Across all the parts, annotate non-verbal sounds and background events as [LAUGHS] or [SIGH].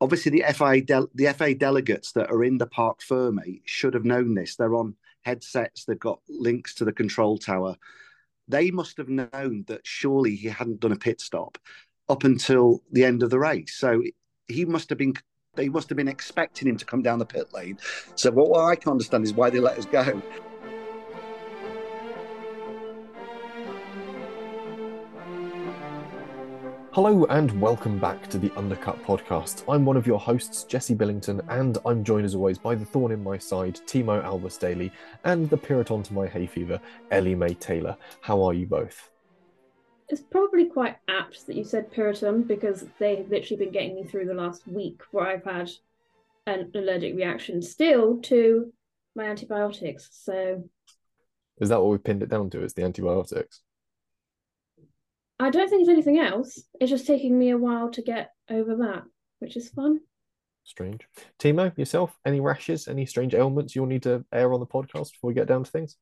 obviously the FIA del- the FIA delegates that are in the Parc Ferme should have known this. They're on headsets. They've got links to the control tower. They must have known that surely he hadn't done a pit stop up until the end of the race. So he must have been. They must have been expecting him to come down the pit lane. So what I can understand is why they let us go. Hello and welcome back to the Undercut podcast. I'm one of your hosts, Jesse Billington, and I'm joined as always by the thorn in my side, Thiemo Albers Daly, and the Piriton to my hay fever, Ellie May Taylor. How are you both? It's probably quite apt that you said Piriton because they've literally been getting me through the last week where I've had an allergic reaction still to my antibiotics. So Is that what we pinned it down to? Is the antibiotics? I don't think it's anything else. It's just taking me a while to get over that, which is fun. Strange. Thiemo, yourself, any rashes, any strange ailments you'll need to air on the podcast before we get down to things?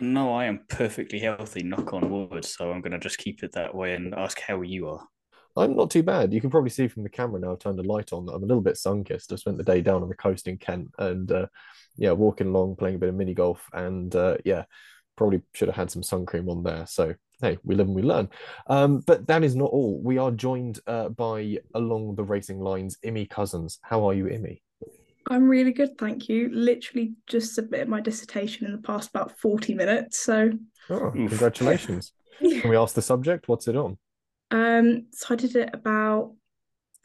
No, I am perfectly healthy, knock on wood. So I'm going to just keep it that way and ask how you are. I'm not too bad. You can probably see from the camera now. I've turned a light on. I'm a little bit sun-kissed. I spent the day down on the coast in Kent, and uh, yeah, walking along, playing a bit of mini golf, and uh, yeah, probably should have had some sun cream on there. So hey, we live and we learn. Um, but that is not all. We are joined uh, by along the racing lines, Immy Cousins. How are you, Immy? I'm really good, thank you. Literally just submitted my dissertation in the past about 40 minutes. So, oh, congratulations. [LAUGHS] Can we ask the subject? What's it on? Um, so I did it about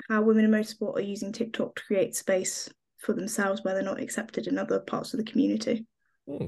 how women in motorsport are using TikTok to create space for themselves where they're not accepted in other parts of the community. Hmm,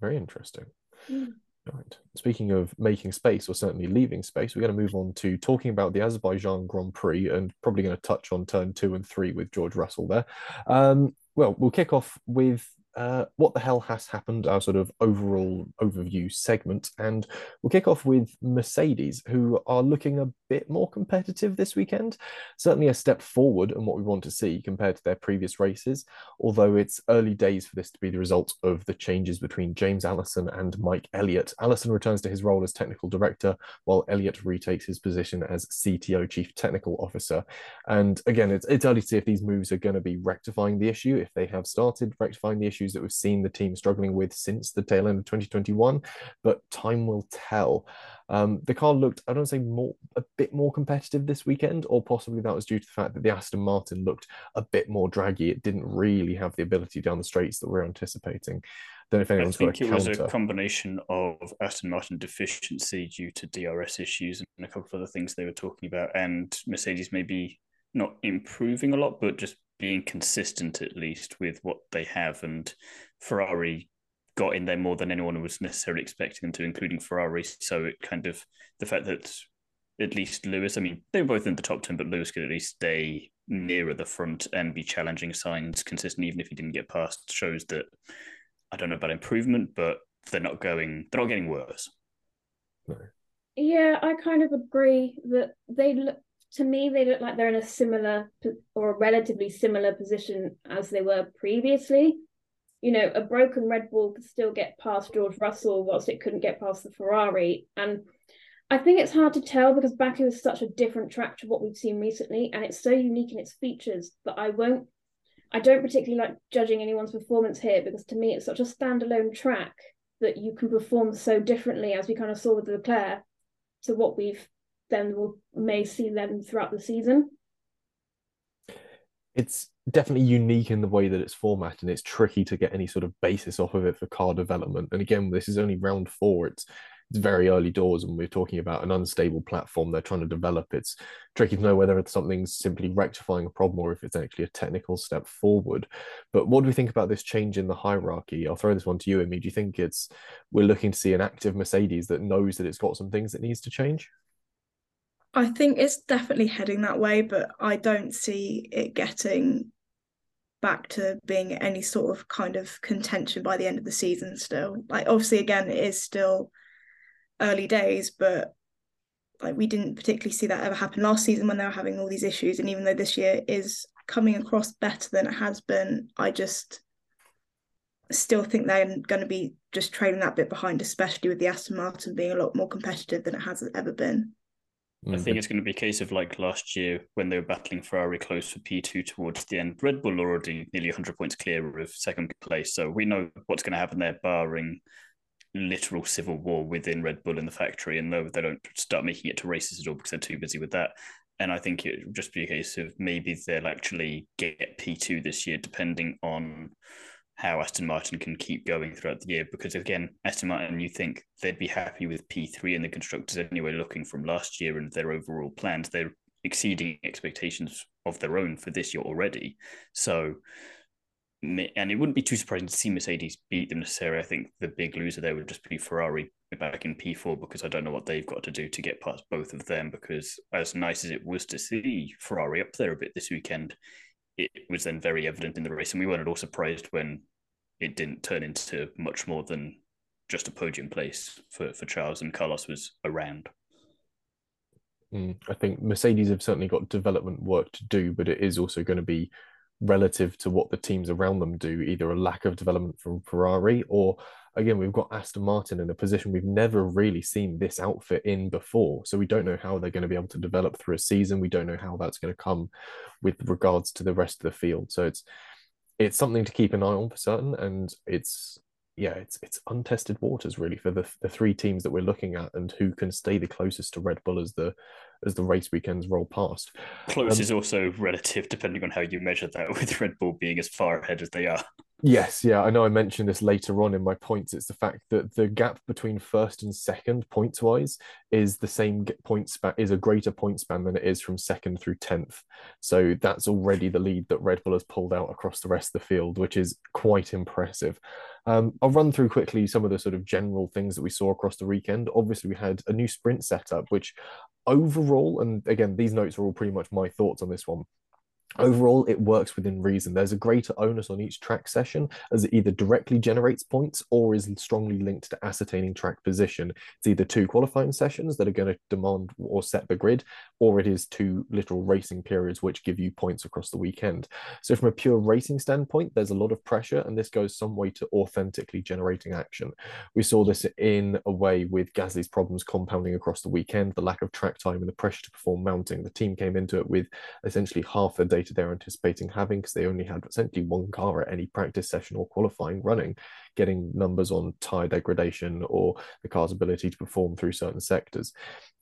very interesting. Right. Speaking of making space, or certainly leaving space, we're going to move on to talking about the Azerbaijan Grand Prix and probably going to touch on turn two and three with George Russell there. Um, well, we'll kick off with uh, what the hell has happened, our sort of overall overview segment. And we'll kick off with Mercedes, who are looking a bit more competitive this weekend. Certainly a step forward in what we want to see compared to their previous races, although it's early days for this to be the result of the changes between James Allison and Mike Elliott. Allison returns to his role as technical director, while Elliott retakes his position as CTO, Chief Technical Officer. And again, it's, it's early to see if these moves are going to be rectifying the issue, if they have started rectifying the issues that we've seen the team struggling with since the tail end of 2021, but time will tell. Um, the car looked, I don't say more, a bit more competitive this weekend, or possibly that was due to the fact that the Aston Martin looked a bit more draggy. It didn't really have the ability down the straights that we're anticipating. Don't know if anyone's I think it was a combination of Aston Martin deficiency due to DRS issues and a couple of other things they were talking about, and Mercedes maybe not improving a lot, but just being consistent at least with what they have. And Ferrari got in there more than anyone was necessarily expecting them to, including Ferrari. So it kind of the fact that at least Lewis, I mean, they were both in the top 10, but Lewis could at least stay nearer the front and be challenging signs consistently, even if he didn't get past, shows that I don't know about improvement, but they're not going, they're not getting worse. No. Yeah, I kind of agree that they look to me they look like they're in a similar or a relatively similar position as they were previously. You know, a broken Red Bull could still get past George Russell whilst it couldn't get past the Ferrari. And I think it's hard to tell because Baku is such a different track to what we've seen recently, and it's so unique in its features that I won't I don't particularly like judging anyone's performance here because to me it's such a standalone track that you can perform so differently as we kind of saw with the Leclerc to what we've then we'll may see them throughout the season. it's definitely unique in the way that it's formatted and it's tricky to get any sort of basis off of it for car development. And again this is only round four. It's it's very early doors and we're talking about an unstable platform. They're trying to develop. It's tricky to know whether it's something's simply rectifying a problem or if it's actually a technical step forward. But what do we think about this change in the hierarchy? I'll throw this one to you Immy. Do you think it's we're looking to see an active mercedes that knows that it's got some things that needs to change I think it's definitely heading that way, but I don't see it getting back to being any sort of kind of contention by the end of the season still. Like obviously again it is still early days, but like we didn't particularly see that ever happen last season when they were having all these issues. And even though this year is coming across better than it has been, I just still think they're going to be just trailing that bit behind, especially with the Aston Martin being a lot more competitive than it has ever been. I mm, think it's going to be a case of like last year when they were battling Ferrari close for P2 towards the end. Red Bull already nearly 100 points clear of second place. So we know what's going to happen there, barring literal civil war within Red Bull in the factory. And though they don't start making it to races at all because they're too busy with that. And I think it would just be a case of maybe they'll actually get P2 this year, depending on how Aston Martin can keep going throughout the year. Because again, Aston Martin, you think they'd be happy with P3 and the constructors anyway, looking from last year and their overall plans. They're exceeding expectations of their own for this year already. So, and it wouldn't be too surprising to see Mercedes beat them necessarily. I think the big loser there would just be Ferrari back in P4 because I don't know what they've got to do to get past both of them. Because as nice as it was to see Ferrari up there a bit this weekend, it was then very evident in the race, and we weren't at all surprised when it didn't turn into much more than just a podium place for, for Charles and Carlos was around. Mm, I think Mercedes have certainly got development work to do, but it is also going to be relative to what the teams around them do, either a lack of development from Ferrari or again, we've got Aston Martin in a position we've never really seen this outfit in before. So we don't know how they're going to be able to develop through a season. We don't know how that's going to come with regards to the rest of the field. So it's it's something to keep an eye on for certain, and it's yeah, it's it's untested waters really for the the three teams that we're looking at and who can stay the closest to Red Bull as the as the race weekends roll past. Close um, is also relative depending on how you measure that, [LAUGHS] with Red Bull being as far ahead as they are. Yes, yeah, I know I mentioned this later on in my points. It's the fact that the gap between first and second points wise is the same point span, is a greater point span than it is from second through 10th. So that's already the lead that Red Bull has pulled out across the rest of the field, which is quite impressive. Um, I'll run through quickly some of the sort of general things that we saw across the weekend. Obviously, we had a new sprint setup, which overall, and again, these notes are all pretty much my thoughts on this one overall it works within reason. There's a greater onus on each track session as it either directly generates points or is strongly linked to ascertaining track position. It's either two qualifying sessions that are going to demand or set the grid or it is two literal racing periods which give you points across the weekend. So from a pure racing standpoint there's a lot of pressure and this goes some way to authentically generating action. We saw this in a way with gasly's problems compounding across the weekend the lack of track time and the pressure to perform mounting. The team came into it with essentially half a day data they're anticipating having because they only had essentially one car at any practice session or qualifying running, getting numbers on tyre degradation or the car's ability to perform through certain sectors.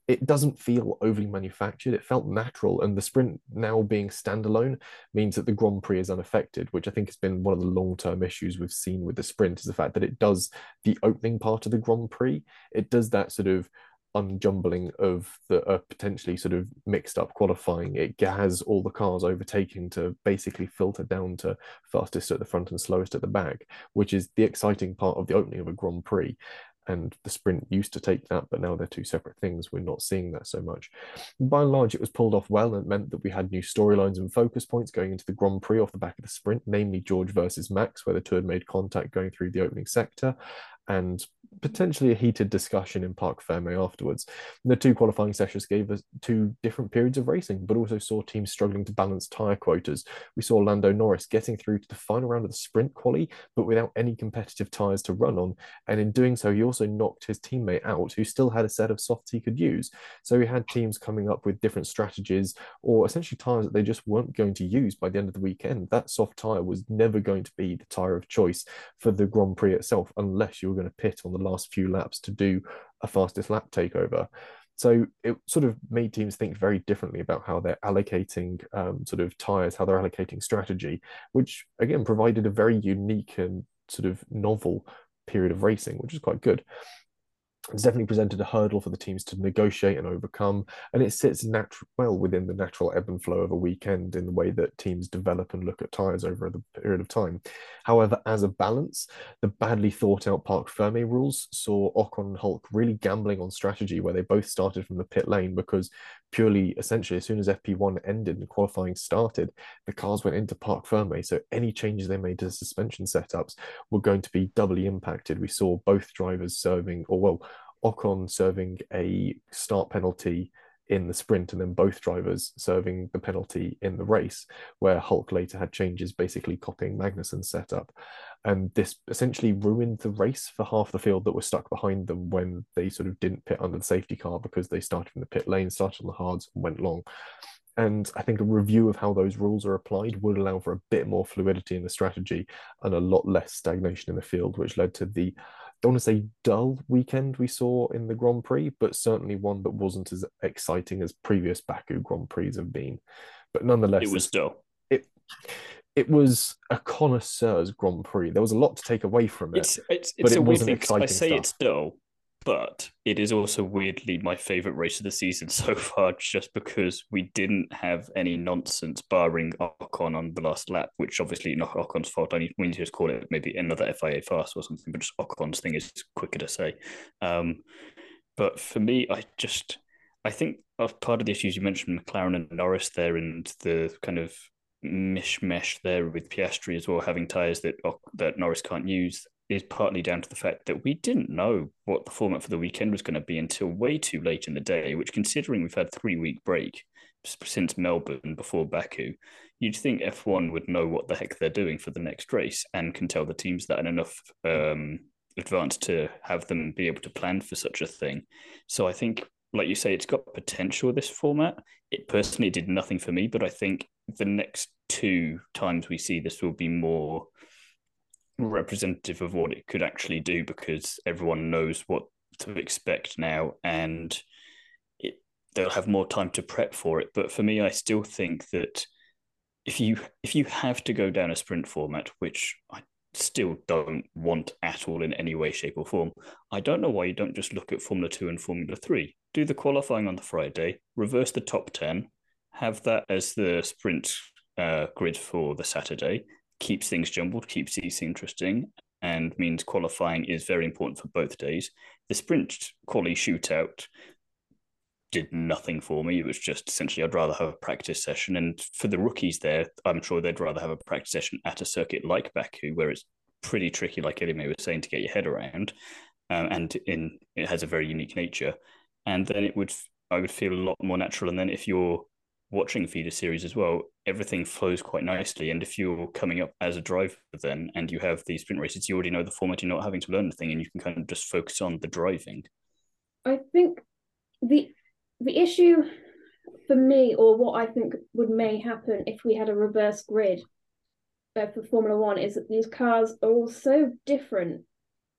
It doesn't feel overly manufactured. It felt natural. And the sprint now being standalone means that the Grand Prix is unaffected, which I think has been one of the long term issues we've seen with the sprint is the fact that it does the opening part of the Grand Prix. It does that sort of unjumbling of the uh, potentially sort of mixed up qualifying. It has all the cars overtaking to basically filter down to fastest at the front and slowest at the back, which is the exciting part of the opening of a Grand Prix. And the sprint used to take that, but now they're two separate things. We're not seeing that so much. by and large, it was pulled off well and it meant that we had new storylines and focus points going into the Grand Prix off the back of the sprint, namely George versus Max, where the two had made contact going through the opening sector. And potentially a heated discussion in Parc Ferme afterwards. The two qualifying sessions gave us two different periods of racing, but also saw teams struggling to balance tyre quotas. We saw Lando Norris getting through to the final round of the sprint quali, but without any competitive tyres to run on. And in doing so, he also knocked his teammate out, who still had a set of softs he could use. So he had teams coming up with different strategies or essentially tyres that they just weren't going to use by the end of the weekend. That soft tyre was never going to be the tyre of choice for the Grand Prix itself, unless you were going to pit on the last few laps to do a fastest lap takeover. So it sort of made teams think very differently about how they're allocating um, sort of tires, how they're allocating strategy, which again provided a very unique and sort of novel period of racing, which is quite good it's definitely presented a hurdle for the teams to negotiate and overcome, and it sits natu- well within the natural ebb and flow of a weekend in the way that teams develop and look at tyres over the period of time. However, as a balance, the badly thought out Parc Ferme rules saw Ocon and Hulk really gambling on strategy, where they both started from the pit lane because purely essentially as soon as FP1 ended and qualifying started, the cars went into Parc Ferme. So any changes they made to the suspension setups were going to be doubly impacted. We saw both drivers serving, or well, Ocon serving a start penalty in the sprint and then both drivers serving the penalty in the race, where Hulk later had changes basically copying Magnussen's setup. And this essentially ruined the race for half the field that was stuck behind them when they sort of didn't pit under the safety car because they started in the pit lane, started on the hards, and went long. And I think a review of how those rules are applied would allow for a bit more fluidity in the strategy and a lot less stagnation in the field, which led to the don't want to say dull weekend we saw in the Grand Prix, but certainly one that wasn't as exciting as previous Baku Grand Prix have been. But nonetheless, it was dull. It it was a connoisseur's Grand Prix. There was a lot to take away from it. It's it's, it's a weird thing. I say stuff. it's dull, but it is also weirdly my favorite race of the season [LAUGHS] so far, just because we didn't have any nonsense barring Ocon on the last lap, which obviously not Ocon's fault. I need, we need to just call it maybe another FIA fast or something, but just Ocon's thing is quicker to say. Um, but for me, I just I think part of the issues you mentioned McLaren and Norris there, and the kind of mishmash there with Piastri as well, having tires that that Norris can't use is partly down to the fact that we didn't know what the format for the weekend was going to be until way too late in the day, which considering we've had three week break since Melbourne before Baku, you'd think F1 would know what the heck they're doing for the next race and can tell the teams that in enough um, advance to have them be able to plan for such a thing. So I think, like you say, it's got potential, this format. It personally did nothing for me, but I think the next two times we see this will be more representative of what it could actually do because everyone knows what to expect now and it, they'll have more time to prep for it. But for me i still think that if you if you have to go down a sprint format which i still don't want at all in any way shape or form i don't know why you don't just look at formula 2 and formula 3 do the qualifying on the friday reverse the top 10 have that as the sprint uh, grid for the saturday keeps things jumbled, keeps these interesting, and means qualifying is very important for both days. The sprint quali shootout did nothing for me. It was just essentially I'd rather have a practice session. And for the rookies there, I'm sure they'd rather have a practice session at a circuit like Baku, where it's pretty tricky, like Ellie May was saying, to get your head around. Um, and in it has a very unique nature. And then it would I would feel a lot more natural. And then if you're watching feeder series as well, everything flows quite nicely. And if you're coming up as a driver then and you have these sprint races, you already know the format, you're not having to learn anything and you can kind of just focus on the driving. I think the the issue for me, or what I think would may happen if we had a reverse grid uh, for Formula One, is that these cars are all so different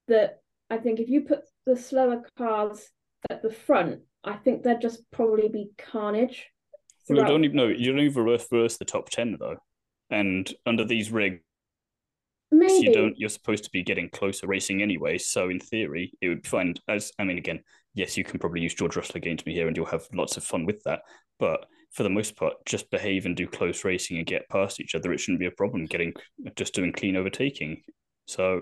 that I think if you put the slower cars at the front, I think there'd just probably be carnage you don't even know. You don't even reverse the top ten though, and under these rigs, Maybe. you don't. You're supposed to be getting closer racing anyway. So in theory, it would be fine. As I mean, again, yes, you can probably use George Russell against me here, and you'll have lots of fun with that. But for the most part, just behave and do close racing and get past each other. It shouldn't be a problem getting just doing clean overtaking. So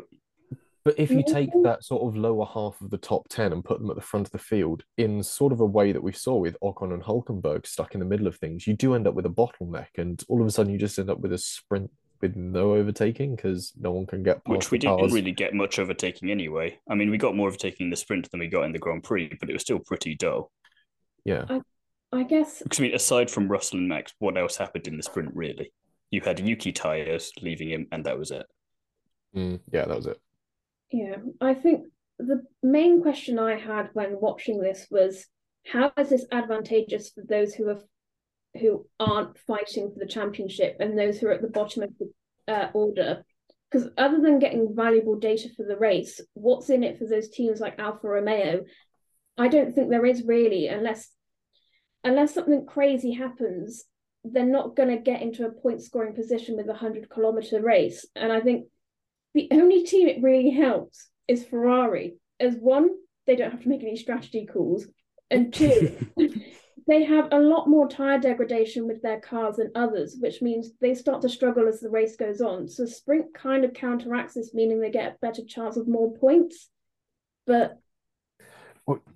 but if you take that sort of lower half of the top 10 and put them at the front of the field in sort of a way that we saw with Ocon and Hulkenberg stuck in the middle of things, you do end up with a bottleneck. And all of a sudden, you just end up with a sprint with no overtaking because no one can get past Which we didn't cars. really get much overtaking anyway. I mean, we got more overtaking in the sprint than we got in the Grand Prix, but it was still pretty dull. Yeah. I, I guess. Because, I mean, aside from Russell and Max, what else happened in the sprint, really? You had Yuki tyres leaving him, and that was it. Mm, yeah, that was it. Yeah, I think the main question I had when watching this was how is this advantageous for those who are who aren't fighting for the championship and those who are at the bottom of the uh, order? Because other than getting valuable data for the race, what's in it for those teams like Alfa Romeo? I don't think there is really, unless unless something crazy happens, they're not going to get into a point scoring position with a hundred kilometer race. And I think the only team it really helps is Ferrari. As one, they don't have to make any strategy calls, and two, [LAUGHS] [LAUGHS] they have a lot more tire degradation with their cars than others, which means they start to struggle as the race goes on. So sprint kind of counteracts this, meaning they get a better chance of more points. But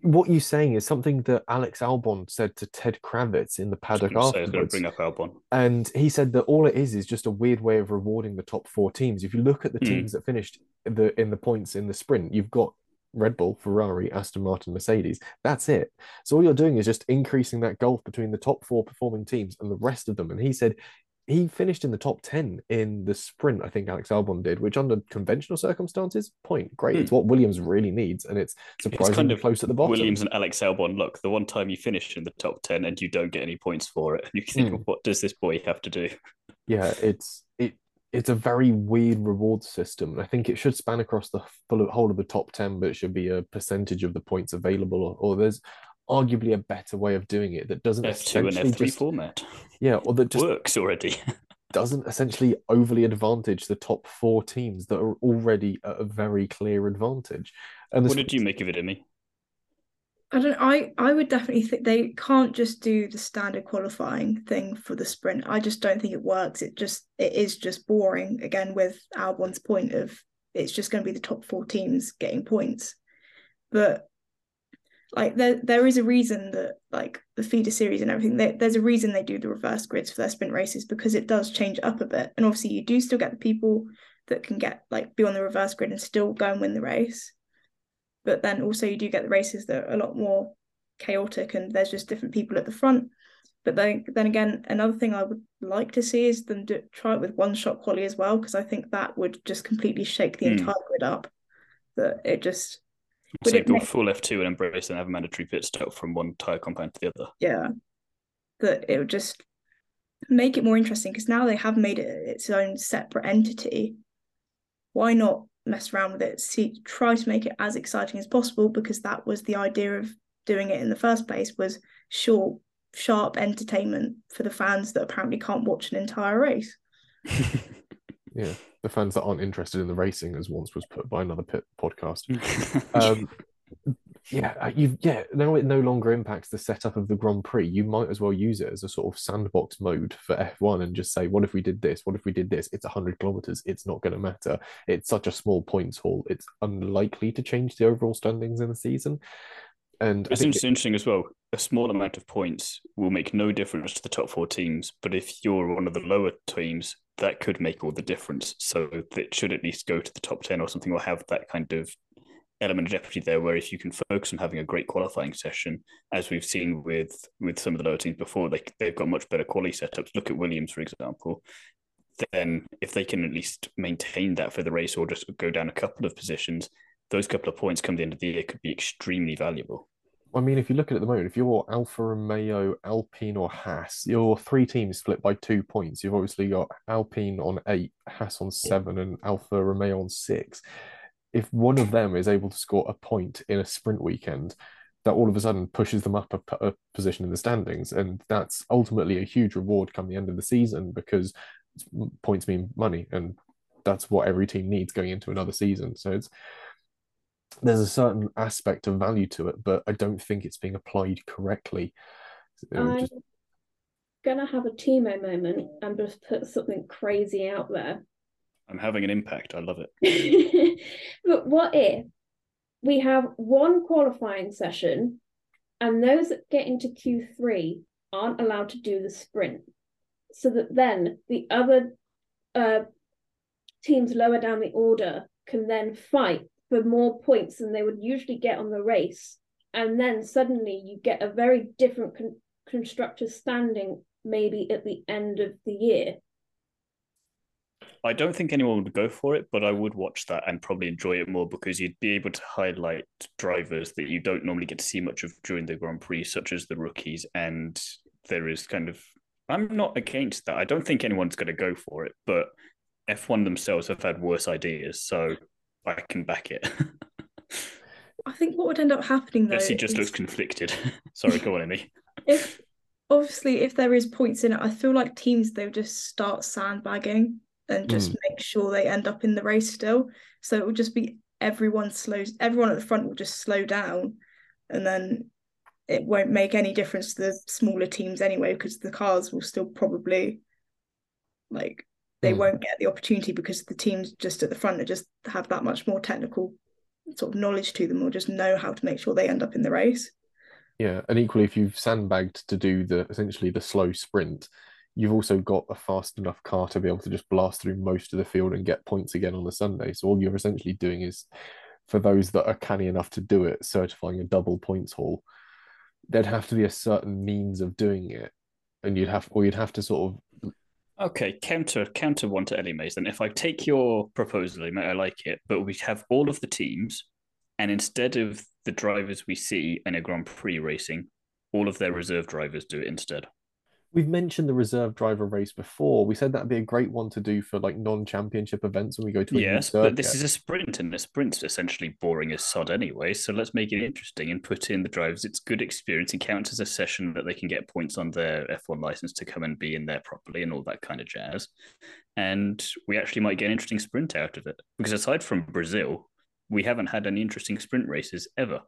what you're saying is something that Alex Albon said to Ted Kravitz in the paddock afterwards. bring up Albon. And he said that all it is is just a weird way of rewarding the top four teams. If you look at the mm. teams that finished the in the points in the sprint, you've got Red Bull, Ferrari, Aston Martin, Mercedes. That's it. So all you're doing is just increasing that gulf between the top four performing teams and the rest of them. And he said he finished in the top 10 in the sprint, I think Alex Albon did, which under conventional circumstances, point, great. Hmm. It's what Williams really needs. And it's surprisingly it's kind of close at the bottom. Williams and Alex Albon, look, the one time you finish in the top 10 and you don't get any points for it, you think, mm. what does this boy have to do? Yeah, it's it it's a very weird reward system. I think it should span across the whole of the top 10, but it should be a percentage of the points available, or, or there's arguably a better way of doing it that doesn't F2 and F3 just, format. Yeah, or that just works already. [LAUGHS] doesn't essentially overly advantage the top four teams that are already at a very clear advantage. And what did you make of it, Immy? I don't. I I would definitely think they can't just do the standard qualifying thing for the sprint. I just don't think it works. It just it is just boring. Again, with Albon's point of it's just going to be the top four teams getting points, but like there there is a reason that like the feeder series and everything there, there's a reason they do the reverse grids for their sprint races because it does change up a bit. And obviously you do still get the people that can get like be on the reverse grid and still go and win the race. But then also you do get the races that are a lot more chaotic and there's just different people at the front. But then then again another thing i would like to see is them do, try it with one shot quality as well because i think that would just completely shake the mm. entire grid up. That it just so go make... full F2 and embrace and have a mandatory pit stop from one tyre compound to the other. Yeah. That it would just make it more interesting because now they have made it its own separate entity. Why not mess around with it? See, try to make it as exciting as possible because that was the idea of doing it in the first place was short, sharp entertainment for the fans that apparently can't watch an entire race. [LAUGHS] [LAUGHS] yeah the fans that aren't interested in the racing, as once was put by another pit podcast. [LAUGHS] um, yeah, uh, you yeah. Now it no longer impacts the setup of the Grand Prix. You might as well use it as a sort of sandbox mode for F1 and just say, what if we did this? What if we did this? It's hundred kilometers. It's not going to matter. It's such a small points haul. It's unlikely to change the overall standings in the season. And it's interesting as well. A small amount of points will make no difference to the top four teams, but if you're one of the lower teams, that could make all the difference. So it should at least go to the top 10 or something, or have that kind of element of jeopardy there where if you can focus on having a great qualifying session, as we've seen with with some of the lower teams before, they, they've got much better quality setups. Look at Williams, for example. Then if they can at least maintain that for the race or just go down a couple of positions, those couple of points come the end of the year could be extremely valuable. I mean, if you look at it at the moment, if you're Alfa Romeo, Alpine, or Haas, you're three teams split by two points. You've obviously got Alpine on eight, Haas on seven, and Alfa Romeo on six. If one of them is able to score a point in a sprint weekend, that all of a sudden pushes them up a, a position in the standings, and that's ultimately a huge reward come the end of the season because points mean money, and that's what every team needs going into another season. So it's there's a certain aspect of value to it, but I don't think it's being applied correctly. I'm just... gonna have a Thiemo moment and just put something crazy out there. I'm having an impact. I love it. [LAUGHS] but what if we have one qualifying session and those that get into Q3 aren't allowed to do the sprint? So that then the other uh, teams lower down the order can then fight for more points than they would usually get on the race. And then suddenly you get a very different con- constructor standing maybe at the end of the year. I don't think anyone would go for it, but I would watch that and probably enjoy it more because you'd be able to highlight drivers that you don't normally get to see much of during the Grand Prix, such as the rookies. And there is kind of, I'm not against that. I don't think anyone's going to go for it, but F1 themselves have had worse ideas. So I can back it. [LAUGHS] I think what would end up happening though. Jesse just is... looks conflicted. [LAUGHS] Sorry, go on, Immy. If obviously if there is points in it, I feel like teams they'll just start sandbagging and just mm. make sure they end up in the race still. So it will just be everyone slows everyone at the front will just slow down and then it won't make any difference to the smaller teams anyway because the cars will still probably like they mm. won't get the opportunity because the teams just at the front are just have that much more technical sort of knowledge to them or just know how to make sure they end up in the race. Yeah, and equally, if you've sandbagged to do the essentially the slow sprint, you've also got a fast enough car to be able to just blast through most of the field and get points again on the Sunday. So all you're essentially doing is for those that are canny enough to do it, certifying a double points haul, there'd have to be a certain means of doing it, and you'd have, or you'd have to sort of. Okay, counter counter one to Ellie Mays. Then, if I take your proposal, I like it, but we have all of the teams, and instead of the drivers we see in a Grand Prix racing, all of their reserve drivers do it instead. We've mentioned the reserve driver race before. We said that'd be a great one to do for like non-championship events when we go to a yes, but this is a sprint, and the sprint's essentially boring as sod anyway. So let's make it interesting and put in the drivers. It's good experience. It counts as a session that they can get points on their F1 license to come and be in there properly and all that kind of jazz. And we actually might get an interesting sprint out of it because aside from Brazil, we haven't had any interesting sprint races ever.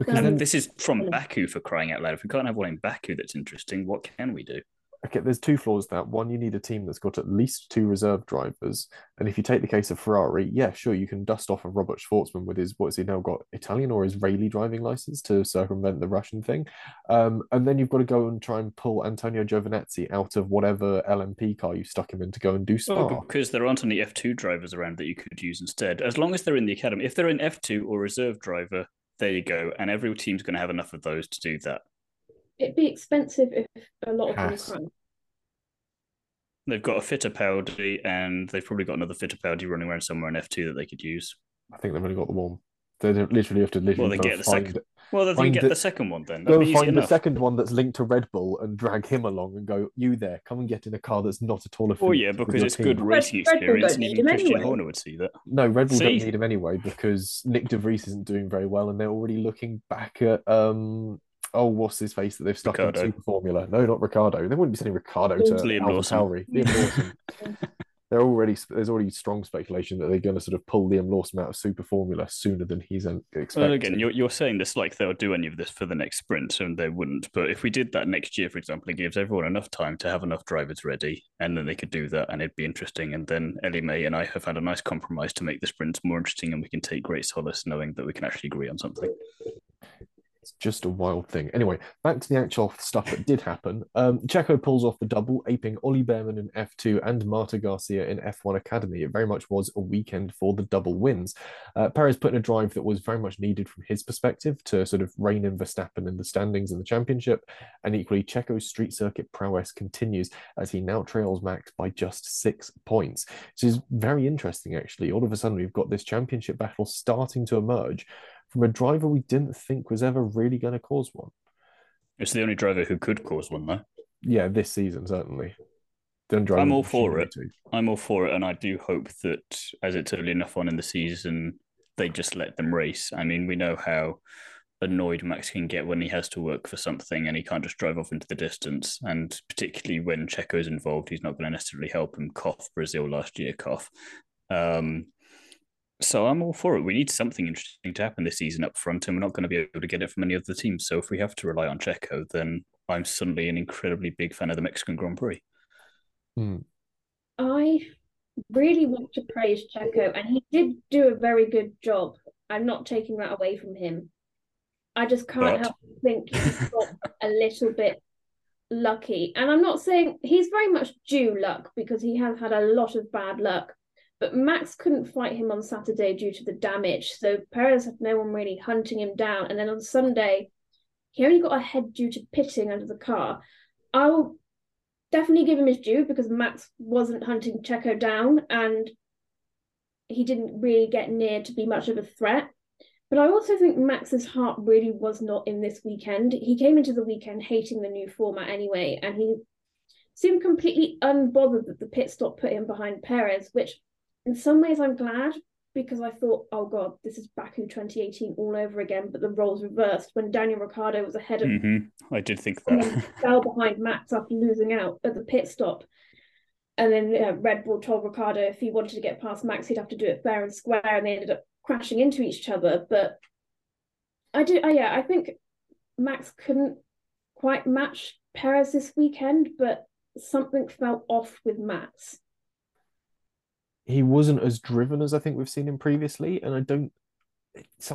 Because and then, this is from Baku for crying out loud. If we can't have one in Baku that's interesting, what can we do? Okay, there's two flaws that. One, you need a team that's got at least two reserve drivers. And if you take the case of Ferrari, yeah, sure, you can dust off of Robert Shwartzman with his, what's he now got, Italian or Israeli driving license to circumvent the Russian thing. Um, and then you've got to go and try and pull Antonio Giovinazzi out of whatever LMP car you stuck him in to go and do Spa. Well, because there aren't any F2 drivers around that you could use instead. As long as they're in the academy, if they're an F2 or reserve driver, there you go. And every team's going to have enough of those to do that. It'd be expensive if a lot of them can. They've got a fitter Fittipaldi, and they've probably got another fitter Fittipaldi running around somewhere in F2 that they could use. I think they've only got the one. They literally have to literally well, they get the find, second. Well, they can get the, the, second one then. That'd go find the second one that's linked to Red Bull and drag him along and go, "You there? Come and get in a car that's not at all a." Oh yeah, because it's team. good racing Red, experience, Red and even Christian anyway. Horner would see that. No, Red Bull see? don't need him anyway because Nyck de Vries isn't doing very well, and they're already looking back at um. Oh, what's his face that they've stuck Ricciardo. in Super Formula? No, not Ricciardo. They wouldn't be sending Ricciardo to Liam Lawson. Liam Lawson. [LAUGHS] they're already there's already strong speculation that they're going to sort of pull Liam Lawson out of Super Formula sooner than he's expecting. Well, again, you're, you're saying this like they'll do any of this for the next sprint, and they wouldn't. But if we did that next year, for example, it gives everyone enough time to have enough drivers ready, and then they could do that, and it'd be interesting. And then Ellie May and I have had a nice compromise to make the sprints more interesting, and we can take great solace knowing that we can actually agree on something. It's just a wild thing. Anyway, back to the actual stuff that did happen. Um, Checo pulls off the double, aping Ollie Bearman in F2 and Marta Garcia in F1 Academy. It very much was a weekend for the double wins. Uh, Perez put in a drive that was very much needed from his perspective to sort of rein in Verstappen in the standings in the championship. And equally, Checo's street circuit prowess continues as he now trails Max by just six points. Which is very interesting, actually. All of a sudden, we've got this championship battle starting to emerge from a driver we didn't think was ever really going to cause one. It's the only driver who could cause one, though. Yeah, this season certainly. I'm all for it. I'm all for it, and I do hope that as it's early enough on in the season, they just let them race. I mean, we know how annoyed Max can get when he has to work for something and he can't just drive off into the distance. And particularly when Checo's involved, he's not going to necessarily help him. Cough Brazil last year, cough. Um, so I'm all for it. We need something interesting to happen this season up front, and we're not going to be able to get it from any other teams. So if we have to rely on Checo, then I'm suddenly an incredibly big fan of the Mexican Grand Prix. Hmm. I really want to praise Checo, and he did do a very good job. I'm not taking that away from him. I just can't but... help think he's got a little bit lucky. And I'm not saying he's very much due luck because he has had a lot of bad luck but Max couldn't fight him on Saturday due to the damage, so Perez had no one really hunting him down. And then on Sunday, he only got ahead due to pitting under the car. I'll definitely give him his due because Max wasn't hunting Checo down and he didn't really get near to be much of a threat. But I also think Max's heart really was not in this weekend. He came into the weekend hating the new format anyway, and he seemed completely unbothered that the pit stop put him behind Perez, which in some ways I'm glad because I thought, oh god, this is Baku 2018 all over again, but the roles reversed when Daniel Ricciardo was ahead of. Mm-hmm. I did think that fell behind Max after losing out at the pit stop, and then uh, Red Bull told Ricciardo if he wanted to get past Max, he'd have to do it fair and square, and they ended up crashing into each other. But I do, uh, yeah, I think Max couldn't quite match Perez this weekend, but something felt off with Max he wasn't as driven as I think we've seen him previously, and I don't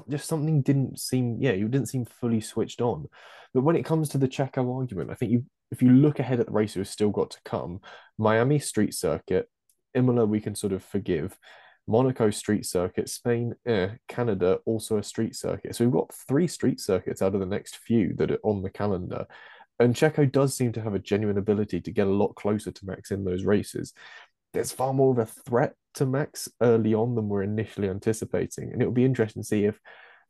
just something didn't seem yeah you didn't seem fully switched on but when it comes to the checo argument i think you if you look ahead at the race who's still got to come miami street circuit imola we can sort of forgive Monaco street circuit, Spain, eh, Canada also a street circuit. So we've got three street circuits out of the next few that are on the calendar. And Checo does seem to have a genuine ability to get a lot closer to Max in those races. There's far more of a threat to Max early on than we're initially anticipating. And it'll be interesting to see if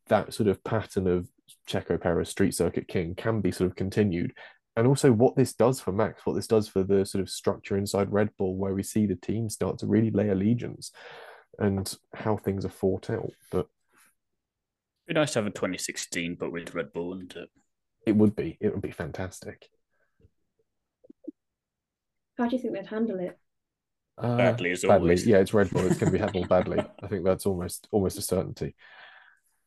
that sort of pattern of Checo Perez street circuit king can be sort of continued. And also what this does for Max, what this does for the sort of structure inside Red Bull, where we see the team start to really lay allegiance and how things are fought out. But It'd be nice to have a 2016, but with Red Bull, and uh, it would be, it would be fantastic. How do you think they'd handle it? Uh, Badly as badly. always. Yeah, it's Red Bull. It's going to be handled badly. [LAUGHS] I think that's almost almost a certainty.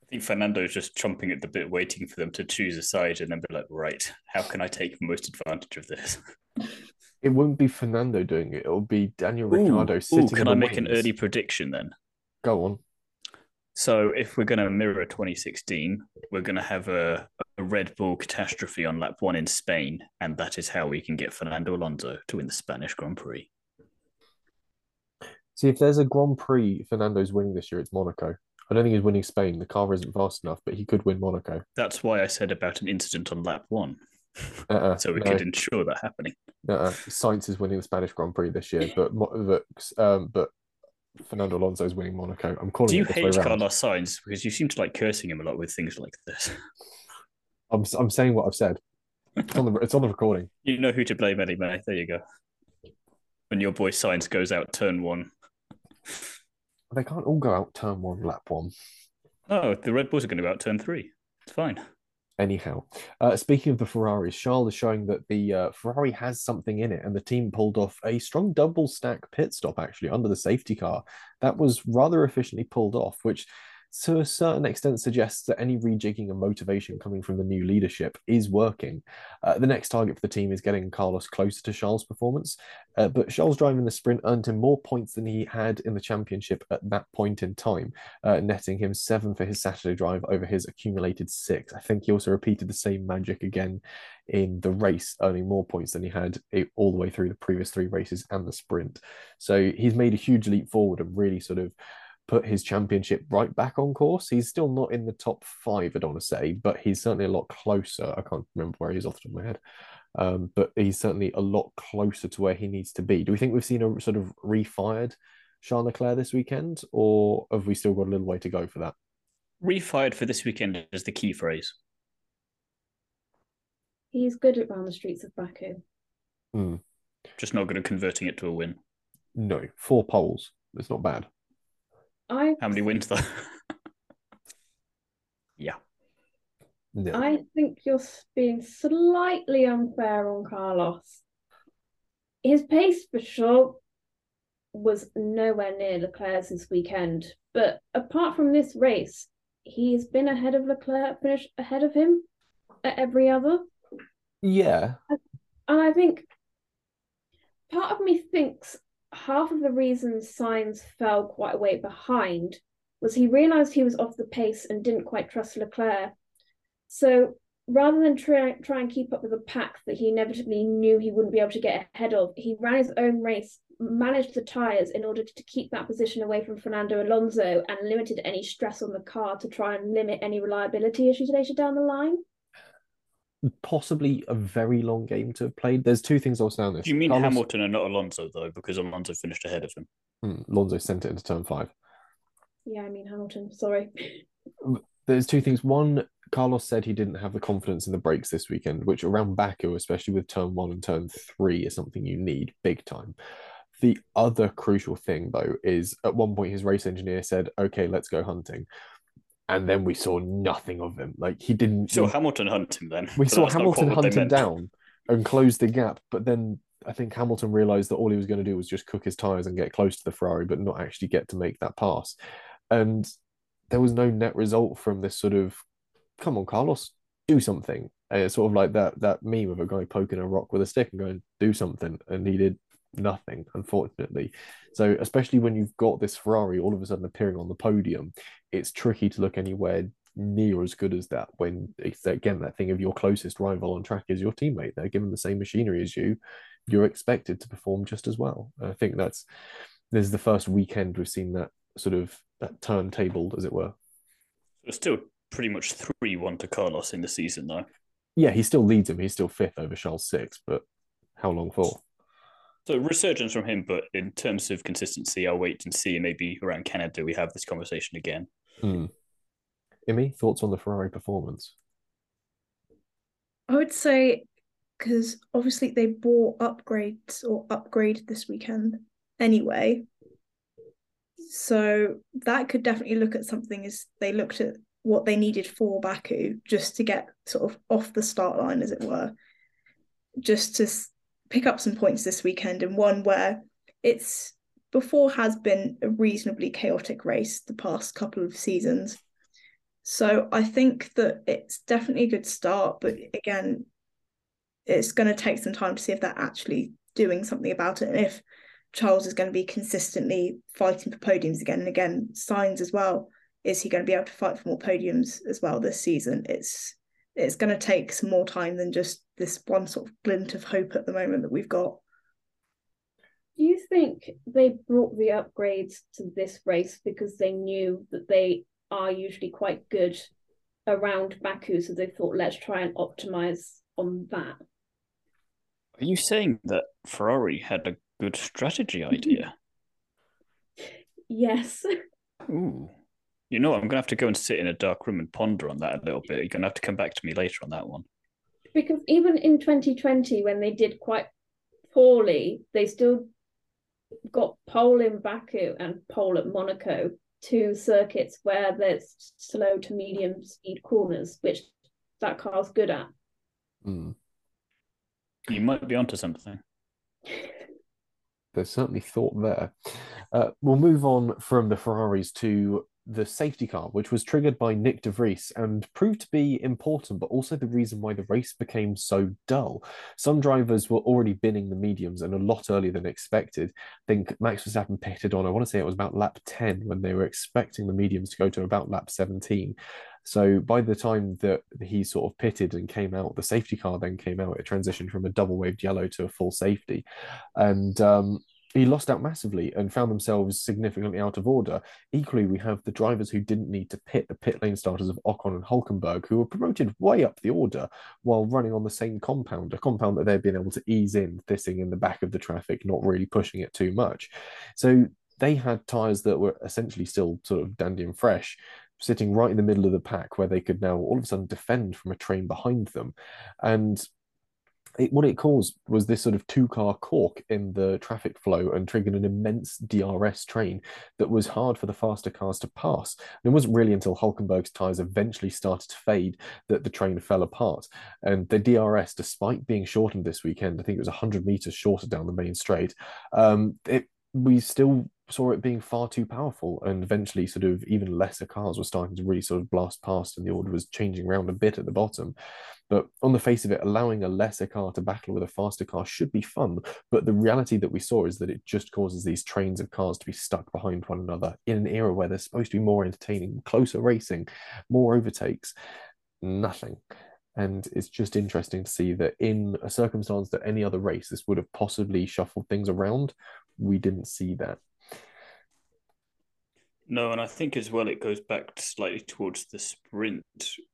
I think Fernando's just chomping at the bit, waiting for them to choose a side, and then be like, right, how can I take most advantage of this? [LAUGHS] It won't be Fernando doing it. It'll be Daniel Ricciardo ooh, sitting. can in I make an early prediction then? Go on. So if we're going to mirror 2016, we're going to have a, a Red Bull catastrophe on lap one in Spain, and that is how we can get Fernando Alonso to win the Spanish Grand Prix. See, if there's a Grand Prix Fernando's winning this year, it's Monaco. I don't think he's winning Spain. The car isn't fast enough, but he could win Monaco. That's why I said about an incident on lap one, Uh-uh, [LAUGHS] so we no, could ensure that happening. uh-uh. Sainz is winning the Spanish Grand Prix this year, but um, but Fernando Alonso is winning Monaco. I'm calling Do you hate. Carlos Sainz because you seem to like cursing him a lot with things like this? [LAUGHS] I'm I'm saying what I've said. It's on the it's on the recording. You know who to blame anyway. There you go. When your boy Sainz goes out turn one. They can't all go out turn one, lap one. Oh, the Red Bulls are going to go out turn three. It's fine. Anyhow, uh, speaking of the Ferraris, Charles is showing that the uh, Ferrari has something in it, and the team pulled off a strong double stack pit stop actually under the safety car. That was rather efficiently pulled off, which to a certain extent suggests that any rejigging and motivation coming from the new leadership is working. Uh, the next target for the team is getting Carlos closer to Charles' performance, uh, but Charles driving the sprint earned him more points than he had in the championship at that point in time, uh, netting him seven for his Saturday drive over his accumulated six. I think he also repeated the same magic again in the race, earning more points than he had all the way through the previous three races and the sprint. So he's made a huge leap forward and really sort of put his championship right back on course. He's still not in the top five, I don't want to say, but he's certainly a lot closer. I can't remember where he is off the top of my head. Um, but he's certainly a lot closer to where he needs to be. Do we think we've seen a sort of refired Charles Leclerc this weekend, or have we still got a little way to go for that? Refired for this weekend is the key phrase. He's good around the streets of Baku. Hmm. Just not good at converting it to a win. No, four poles. It's not bad. I How many wins though? [LAUGHS] yeah. No. I think you're being slightly unfair on Carlos. His pace for sure was nowhere near Leclerc's this weekend, but apart from this race, he's been ahead of Leclerc, finished ahead of him at every other. Yeah. And I think part of me thinks half of the reason Sainz fell quite a way behind was he realised he was off the pace and didn't quite trust Leclerc. So rather than try, try and keep up with a pack that he inevitably knew he wouldn't be able to get ahead of, he ran his own race, managed the tyres in order to keep that position away from Fernando Alonso and limited any stress on the car to try and limit any reliability issues later down the line. Possibly a very long game to have played. There's two things I'll say on this. Do you mean Carlos- Hamilton and not Alonso though? Because Alonso finished ahead of him. Hmm, Alonso sent it into turn five. Yeah, I mean Hamilton, sorry. There's two things. One, Carlos said he didn't have the confidence in the brakes this weekend, which around Baku, especially with turn one and turn three, is something you need big time. The other crucial thing, though, is at one point his race engineer said, "Okay, let's go hunting," and then we saw nothing of him. Like he didn't. So Hamilton him then. we but saw Hamilton hunt him down and close the gap, but then I think Hamilton realized that all he was going to do was just cook his tires and get close to the Ferrari, but not actually get to make that pass. And there was no net result from this sort of, come on, Carlos, do something. It's sort of like that that meme of a guy poking a rock with a stick and going, do something, and he did nothing, unfortunately. So especially when you've got this Ferrari all of a sudden appearing on the podium, it's tricky to look anywhere near as good as that when it's again that thing of your closest rival on track is your teammate. They're given the same machinery as you, you're expected to perform just as well. And I think that's this is the first weekend we've seen that sort of that turntable, as it were. It's still pretty much 3 1 to Carlos in the season, though. Yeah, he still leads him. He's still fifth over Charles six, but how long for? So resurgence from him, but in terms of consistency, I'll wait and see. Maybe around Canada we have this conversation again. Mm. Immy, thoughts on the Ferrari performance? I would say because obviously they bought upgrades or upgraded this weekend anyway. So that could definitely look at something as they looked at what they needed for Baku just to get sort of off the start line, as it were, just to pick up some points this weekend and one where it's before has been a reasonably chaotic race the past couple of seasons. So I think that it's definitely a good start, but again, it's going to take some time to see if they're actually doing something about it and if Charles is going to be consistently fighting for podiums again and again. Signs as well. Is he going to be able to fight for more podiums as well this season? It's it's going to take some more time than just this one sort of glint of hope at the moment that we've got. Do you think they brought the upgrades to this race because they knew that they are usually quite good around Baku, so they thought let's try and optimize on that? Are you saying that Ferrari had a good strategy [LAUGHS] idea? yes. Ooh. You know, I'm going to have to go and sit in a dark room and ponder on that a little bit. You're going to have to come back to me later on that one. Because even in 2020, when they did quite poorly, they still got pole in Baku and pole at Monaco, two circuits where there's slow to medium speed corners, which that car's good at. Mm. You might be onto something. [LAUGHS] There's certainly thought there. Uh, we'll move on from the Ferraris to the safety car, which was triggered by Nyck de Vries and proved to be important, but also the reason why the race became so dull. Some drivers were already binning the mediums and a lot earlier than expected. I think Max Verstappen pitted on, I want to say it was about lap 10 when they were expecting the mediums to go to about lap 17. So by the time that he sort of pitted and came out, the safety car then came out. It transitioned from a double waved yellow to a full safety. And um, he lost out massively and found themselves significantly out of order. Equally, we have the drivers who didn't need to pit, the pit lane starters of Ocon and Hulkenberg, who were promoted way up the order while running on the same compound, a compound that they've been able to ease in, thissing in the back of the traffic, not really pushing it too much. So they had tyres that were essentially still sort of dandy and fresh, sitting right in the middle of the pack where they could now all of a sudden defend from a train behind them. And it, what it caused was this sort of two car cork in the traffic flow and triggered an immense DRS train that was hard for the faster cars to pass. And it wasn't really until Hulkenberg's tyres eventually started to fade that the train fell apart. And the DRS, despite being shortened this weekend, I think it was 100 metres shorter down the main straight, um, it we still saw it being far too powerful and eventually sort of even lesser cars were starting to really sort of blast past and the order was changing around a bit at the bottom. But on the face of it allowing a lesser car to battle with a faster car should be fun but the reality that we saw is that it just causes these trains of cars to be stuck behind one another in an era where they're supposed to be more entertaining closer racing more overtakes nothing. And it's just interesting to see that in a circumstance that any other race this would have possibly shuffled things around we didn't see that no, and I think as well it goes back slightly towards the sprint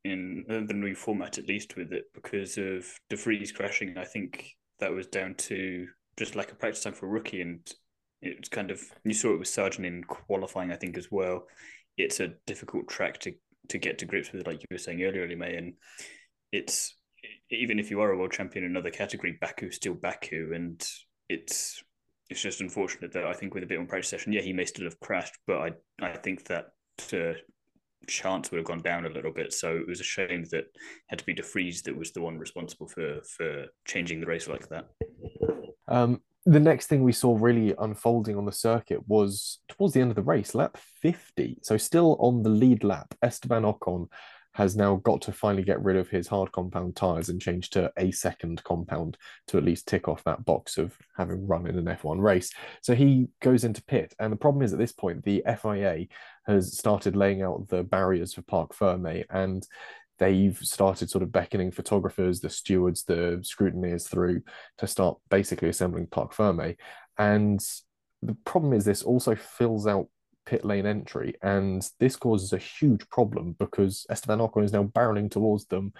in the new format, at least with it, because of De Vries crashing. I think that was down to just lack of practice time for a rookie, and it's kind of you saw it with Sargent in qualifying, I think as well. It's a difficult track to to get to grips with, like you were saying earlier, May, and it's even if you are a world champion in another category, Baku's still Baku, and it's it's just unfortunate that I think with a bit more practice session, yeah, he may still have crashed, but I I think that uh, chance would have gone down a little bit. So it was a shame that had to be De Vries that was the one responsible for for changing the race like that. Um, the next thing we saw really unfolding on the circuit was towards the end of the race, lap 50. So still on the lead lap, Esteban Ocon has now got to finally get rid of his hard compound tires and change to a second compound to at least tick off that box of having run in an F1 race. So he goes into pit. And the problem is at this point, the FIA has started laying out the barriers for Parc Ferme and they've started sort of beckoning photographers, the stewards, the scrutineers through to start basically assembling Parc Ferme. And the problem is this also fills out pit lane entry, and this causes a huge problem because Esteban Ocon is now barreling towards them,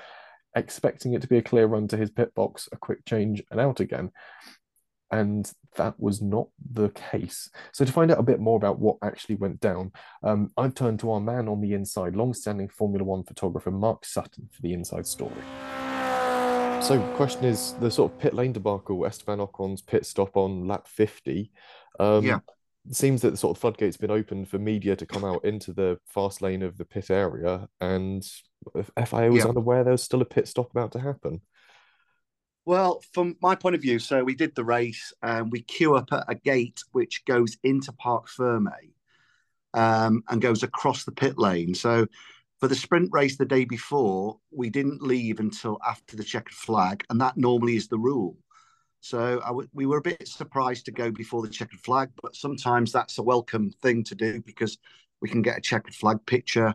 expecting it to be a clear run to his pit box, a quick change, and out again. And that was not the case. So, to find out a bit more about what actually went down, um, I've turned to our man on the inside, long-standing Formula One photographer Mark Sutton, for the inside story. So, question is the sort of pit lane debacle, Esteban Ocon's pit stop on lap 50. Um, Yeah. It seems that the sort of floodgates been opened for media to come out into the fast lane of the pit area, and if FIA was Yeah. unaware there was still a pit stop about to happen. Well, from my point of view, so we did the race and we queue up at a gate which goes into Parc Ferme um, and goes across the pit lane. So for the sprint race the day before, we didn't leave until after the checkered flag, and that normally is the rule. So we were a bit surprised to go before the checkered flag, but sometimes that's a welcome thing to do because we can get a checkered flag picture.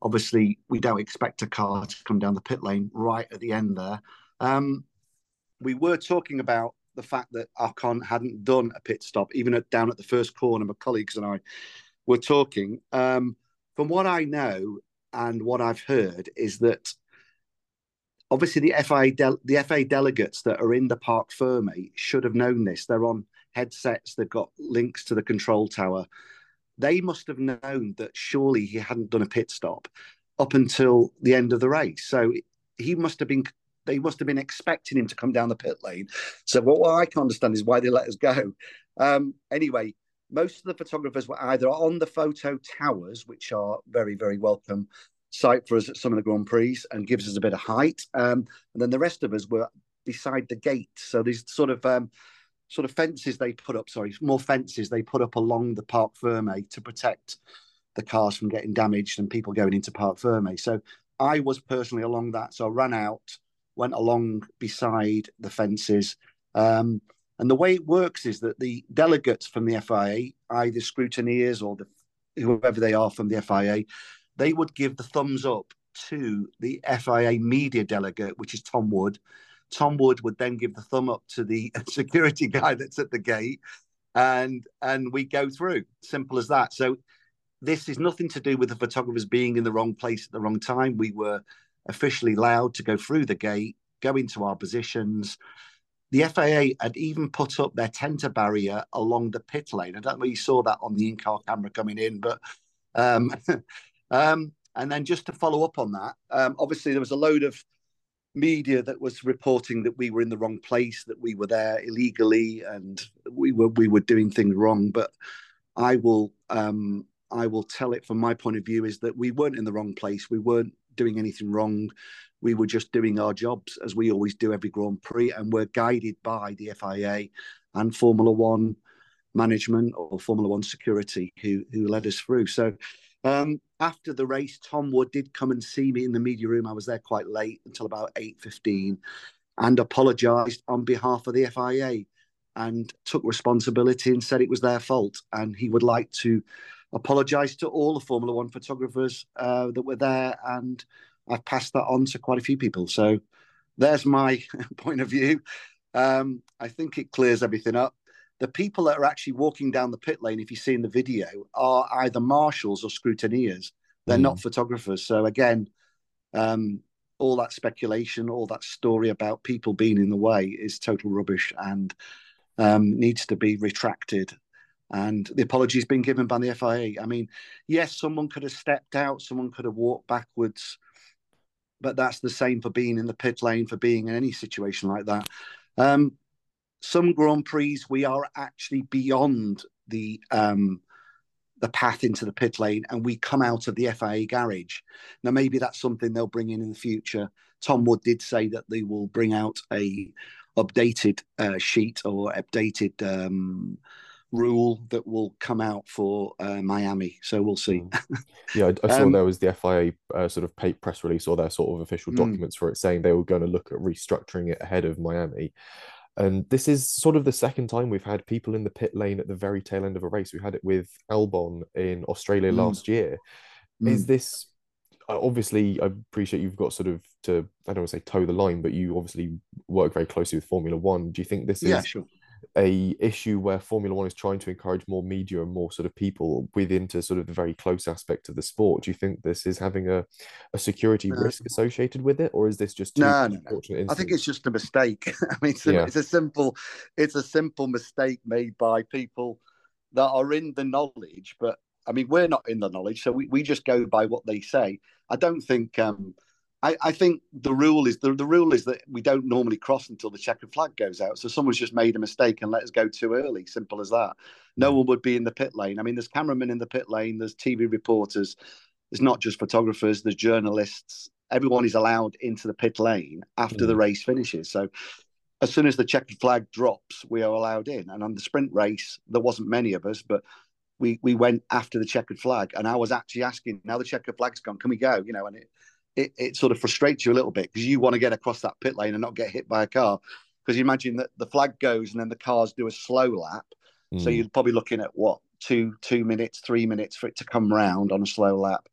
Obviously, we don't expect a car to come down the pit lane right at the end there. Um, we were talking about the fact that Ocon hadn't done a pit stop, even at, down at the first corner. My colleagues and I were talking. Um, from what I know and what I've heard is that obviously the FIA del- the FA delegates that are in the Parc Ferme should have known this. They're on headsets. They've got links to the control tower. They must have known that surely he hadn't done a pit stop up until the end of the race. So he must have been they must have been expecting him to come down the pit lane. So what, what I can understand is why they let us go. Um, anyway, most of the photographers were either on the photo towers, which are very very welcome sight for us at some of the Grand Prix and gives us a bit of height. Um, and then the rest of us were beside the gate. So these sort of um, sort of fences they put up, sorry, more fences they put up along the Parc Ferme to protect the cars from getting damaged and people going into Parc Ferme. So I was personally along that. So I ran out, went along beside the fences. Um, and the way it works is that the delegates from the FIA, either scrutineers or the, whoever they are from the FIA, they would give the thumbs up to the FIA media delegate, which is Tom Wood. Tom Wood would then give the thumb up to the [LAUGHS] security guy that's at the gate, and and we go through. Simple as that. So this is nothing to do with the photographers being in the wrong place at the wrong time. We were officially allowed to go through the gate, go into our positions. The FIA had even put up their Tensa barrier along the pit lane. I don't know if you saw that on the in-car camera coming in, but um, [LAUGHS] um, and then just to follow up on that, um, obviously there was a load of media that was reporting that we were in the wrong place, that we were there illegally, and we were we were doing things wrong. But I will um, I will tell it from my point of view is that we weren't in the wrong place. We weren't doing anything wrong. We were just doing our jobs as we always do every Grand Prix, and we're guided by the FIA and Formula One management or Formula One security who who led us through. So um, after the race, Tom Wood did come and see me in the media room. I was there quite late until about eight fifteen, and apologised on behalf of the FIA, and took responsibility and said it was their fault, and he would like to apologise to all the Formula One photographers uh, that were there, and I've passed that on to quite a few people. So there's my [LAUGHS] point of view. Um, I think it clears everything up the people that are actually walking down the pit lane, if you see in the video, are either marshals or scrutineers. They're Mm. not photographers. So again, um, all that speculation, all that story about people being in the way is total rubbish and um, needs to be retracted. And the apology's been given by the FIA. I mean, yes, someone could have stepped out, someone could have walked backwards, but that's the same for being in the pit lane, for being in any situation like that. Um, some Grand Prix we are actually beyond the um, the path into the pit lane, and we come out of the FIA garage. Now, maybe that's something they'll bring in in the future. Tom Wood did say that they will bring out a updated uh, sheet or updated um, rule that will come out for uh, Miami. So we'll see. Yeah, I, I saw Um, there was the FIA uh, sort of press release or their sort of official Mm. documents for it saying they were going to look at restructuring it ahead of Miami. And this is sort of the second time we've had people in the pit lane at the very tail end of a race. We had it with Albon in Australia Mm. last year. Is Mm. this uh, obviously? I appreciate you've got sort of to I don't want to say toe the line, but you obviously work very closely with Formula One. Do you think this is yeah, sure. A issue where Formula One is trying to encourage more media and more sort of people within to sort of the very close aspect of the sport. Do you think this is having a, a security No. risk associated with it, or is this just No, no, no. I think it's just a mistake. [LAUGHS] I mean, it's a, Yeah. it's a simple, it's a simple mistake made by people that are in the knowledge. But I mean, we're not in the knowledge, so we, we just go by what they say. I don't think. Um, I, I think the rule is the, the rule is that we don't normally cross until the checkered flag goes out. So someone's just made a mistake and let us go too early. Simple as that. No one would be in the pit lane. I mean, there's cameramen in the pit lane. There's TV reporters. It's not just photographers. There's journalists. Everyone is allowed into the pit lane after the Mm. race finishes. So as soon as the checkered flag drops, we are allowed in. And on the sprint race, there wasn't many of us, but we we went after the checkered flag. And I was actually asking, now the checkered flag's gone, can we go? You know, and it it, it sort of frustrates you a little bit because you want to get across that pit lane and not get hit by a car. Because you imagine that the flag goes and then the cars do a slow lap. So Mm. you're probably looking at what two two minutes, three minutes for it to come round on a slow lap.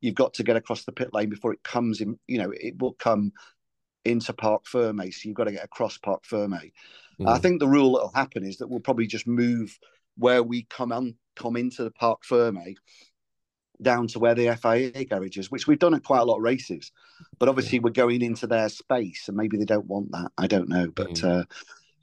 You've got to get across the pit lane before it comes in. You know, it will come into Parc Ferme, so you've got to get across Parc Ferme. I Mm. think the rule that will happen is that we'll probably just move where we come on come into the Parc Ferme down to where the FIA garage is, which we've done at quite a lot of races. But obviously, we're going into their space, and maybe they don't want that. I don't know, but Mm. uh,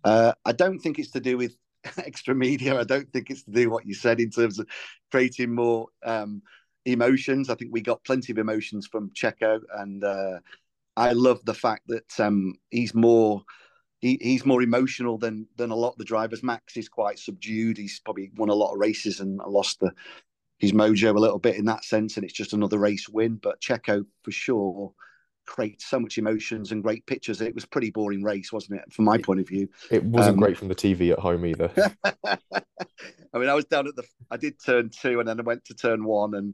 uh, I don't think it's to do with [LAUGHS] extra media. I don't think it's to do what you said in terms of creating more um, emotions. I think we got plenty of emotions from Checo, and uh, I love the fact that um, he's more. He, he's more emotional than than a lot of the drivers. Max is quite subdued. He's probably won a lot of races and lost the his mojo a little bit in that sense, and it's just another race win. But Checo for sure creates so much emotions and great pictures. It was a pretty boring race, wasn't it, from my point of view? It wasn't um, great from the TV at home either. [LAUGHS] I mean, I was down at the. I did turn two, and then I went to turn one, and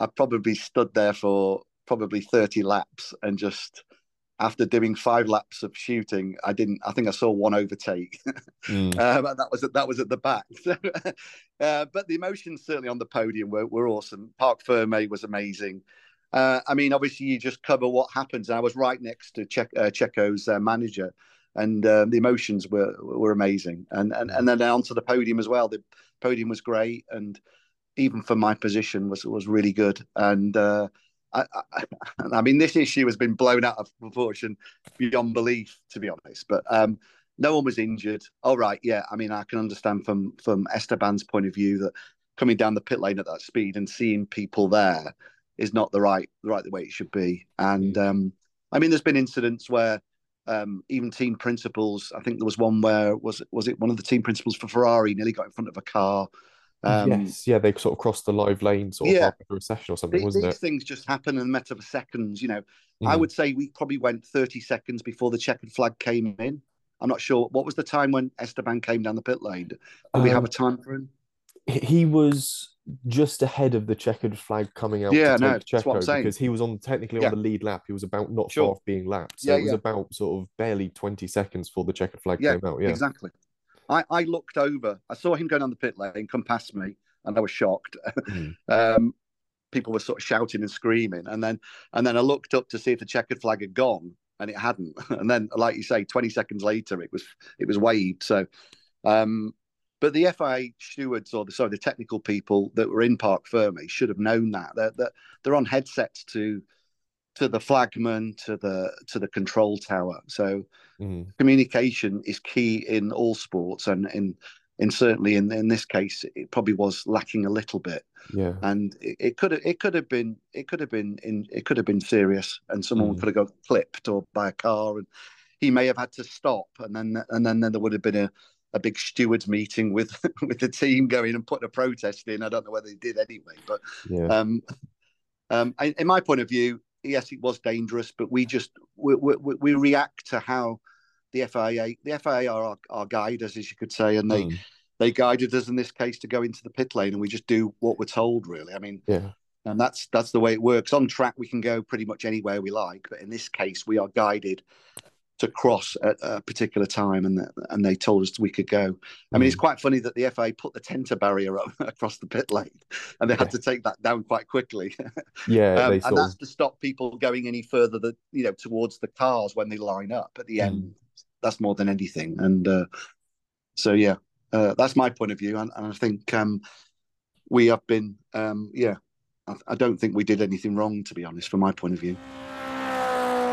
I probably stood there for probably thirty laps, and just after doing five laps of shooting, I didn't. I think I saw one overtake. [LAUGHS] Mm. um, and that was at, that was at the back. So, [LAUGHS] uh, but the emotions certainly on the podium were, were awesome. Parc Ferme was amazing. Uh, I mean, obviously, you just cover what happens. I was right next to che- uh, Checo's uh, manager, and uh, the emotions were were amazing. And and and then onto the podium as well. The podium was great, and even for my position was was really good. And uh, I, I, [LAUGHS] I mean, this issue has been blown out of proportion beyond belief, to be honest. But um, no one was injured. All right, yeah. I mean, I can understand from from Esteban's point of view that coming down the pit lane at that speed and seeing people there is not the right the right way it should be. And um, I mean, there's been incidents where um, even team principals. I think there was one where was was it one of the team principals for Ferrari nearly got in front of a car. Um, yes, yeah, they sort of crossed the live lane sort of Yeah. through a session or something, these, wasn't these it? things just happen in a matter of seconds. You know, I Mhm. would say we probably went 30 seconds before the checkered flag came in. I'm not sure what was the time when Esteban came down the pit lane. Do we have Um, a time for him? he- was just ahead of the checkered flag coming out Yeah, no, that's what I'm Checo saying. because he was on technically Yeah. on the lead lap. He was about not Sure. far off being lapped. So Yeah, it was yeah. about sort of barely 20 seconds before the checkered flag came out. Yeah. Exactly. I, I looked over. I saw him going down the pit lane, come past me, and I was shocked. Mm. [LAUGHS] um, people were sort of shouting and screaming, and then and then I looked up to see if the checkered flag had gone, and it hadn't. [LAUGHS] And then, like you say, twenty seconds later, it was it was waved. So, um, but the FIA stewards or the sorry the technical people that were in Parc Ferme should have known that they're they're, they're on headsets to to the flagman to the to the control tower. So Mhm. communication is key in all sports and in in certainly in, in this case it probably was lacking a little bit Yeah. and it, it could have it could have been it could have been in it could have been serious and someone Mm. could have got clipped or by a car and he may have had to stop and then and then, then there would have been a, a big stewards meeting with [LAUGHS] with the team going and putting a protest in i don't know whether they did anyway but Yeah. um, um, in, in my point of view, yes, it was dangerous, but we just we, we, we react to how the FIA the FIA are our, our guiders, as you could say, and they Mm. they guided us in this case to go into the pit lane, and we just do what we're told. Really, I mean, Yeah. and that's that's the way it works. On track, we can go pretty much anywhere we like, but in this case, we are guided to cross at a particular time, and and they told us we could go. I mean, it's quite funny that the FIA put the Tensa barrier up [LAUGHS] across the pit lane, and they had to take that down quite quickly. [LAUGHS] Yeah. Um, and that's of to stop people going any further that you know towards the cars when they line up at the Mm. end. That's more than anything. And uh, So yeah, uh, that's my point of view, and, and I think um, we have been, um, yeah, I, I don't think we did anything wrong, to be honest, from my point of view.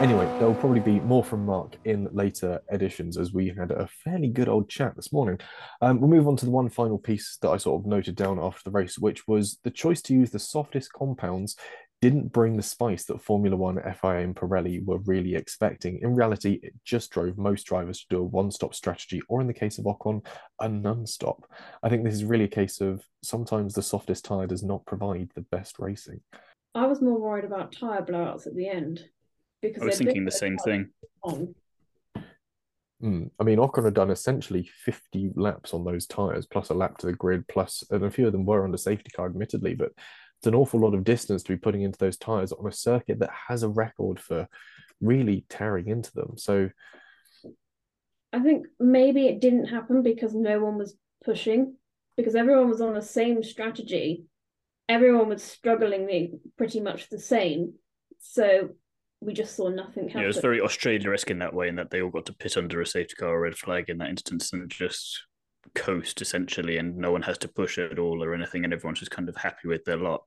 Anyway, there will probably be more from Mark in later editions as we had a fairly good old chat this morning. Um, we'll move on to the one final piece that I sort of noted down after the race, which was the choice to use the softest compounds didn't bring the spice that Formula One, FIA, and Pirelli were really expecting. In reality, it just drove most drivers to do a one stop strategy, or in the case of Ocon, a non stop. I think this is really a case of sometimes the softest tyre does not provide the best racing. I was more worried about tyre blowouts at the end because I was thinking the same thing. Mm. I mean, Ocon had done essentially 50 laps on those tyres, plus a lap to the grid, plus, and a few of them were under safety car, admittedly, but it's an awful lot of distance to be putting into those tyres on a circuit that has a record for really tearing into them. So I think maybe it didn't happen because no one was pushing, because everyone was on the same strategy. Everyone was struggling pretty much the same. So we just saw nothing happen. Yeah, it was very Australia-esque in that way, in that they all got to pit under a safety car or red flag in that instance and just coast essentially, and no one has to push at all or anything, and everyone's just kind of happy with their lot.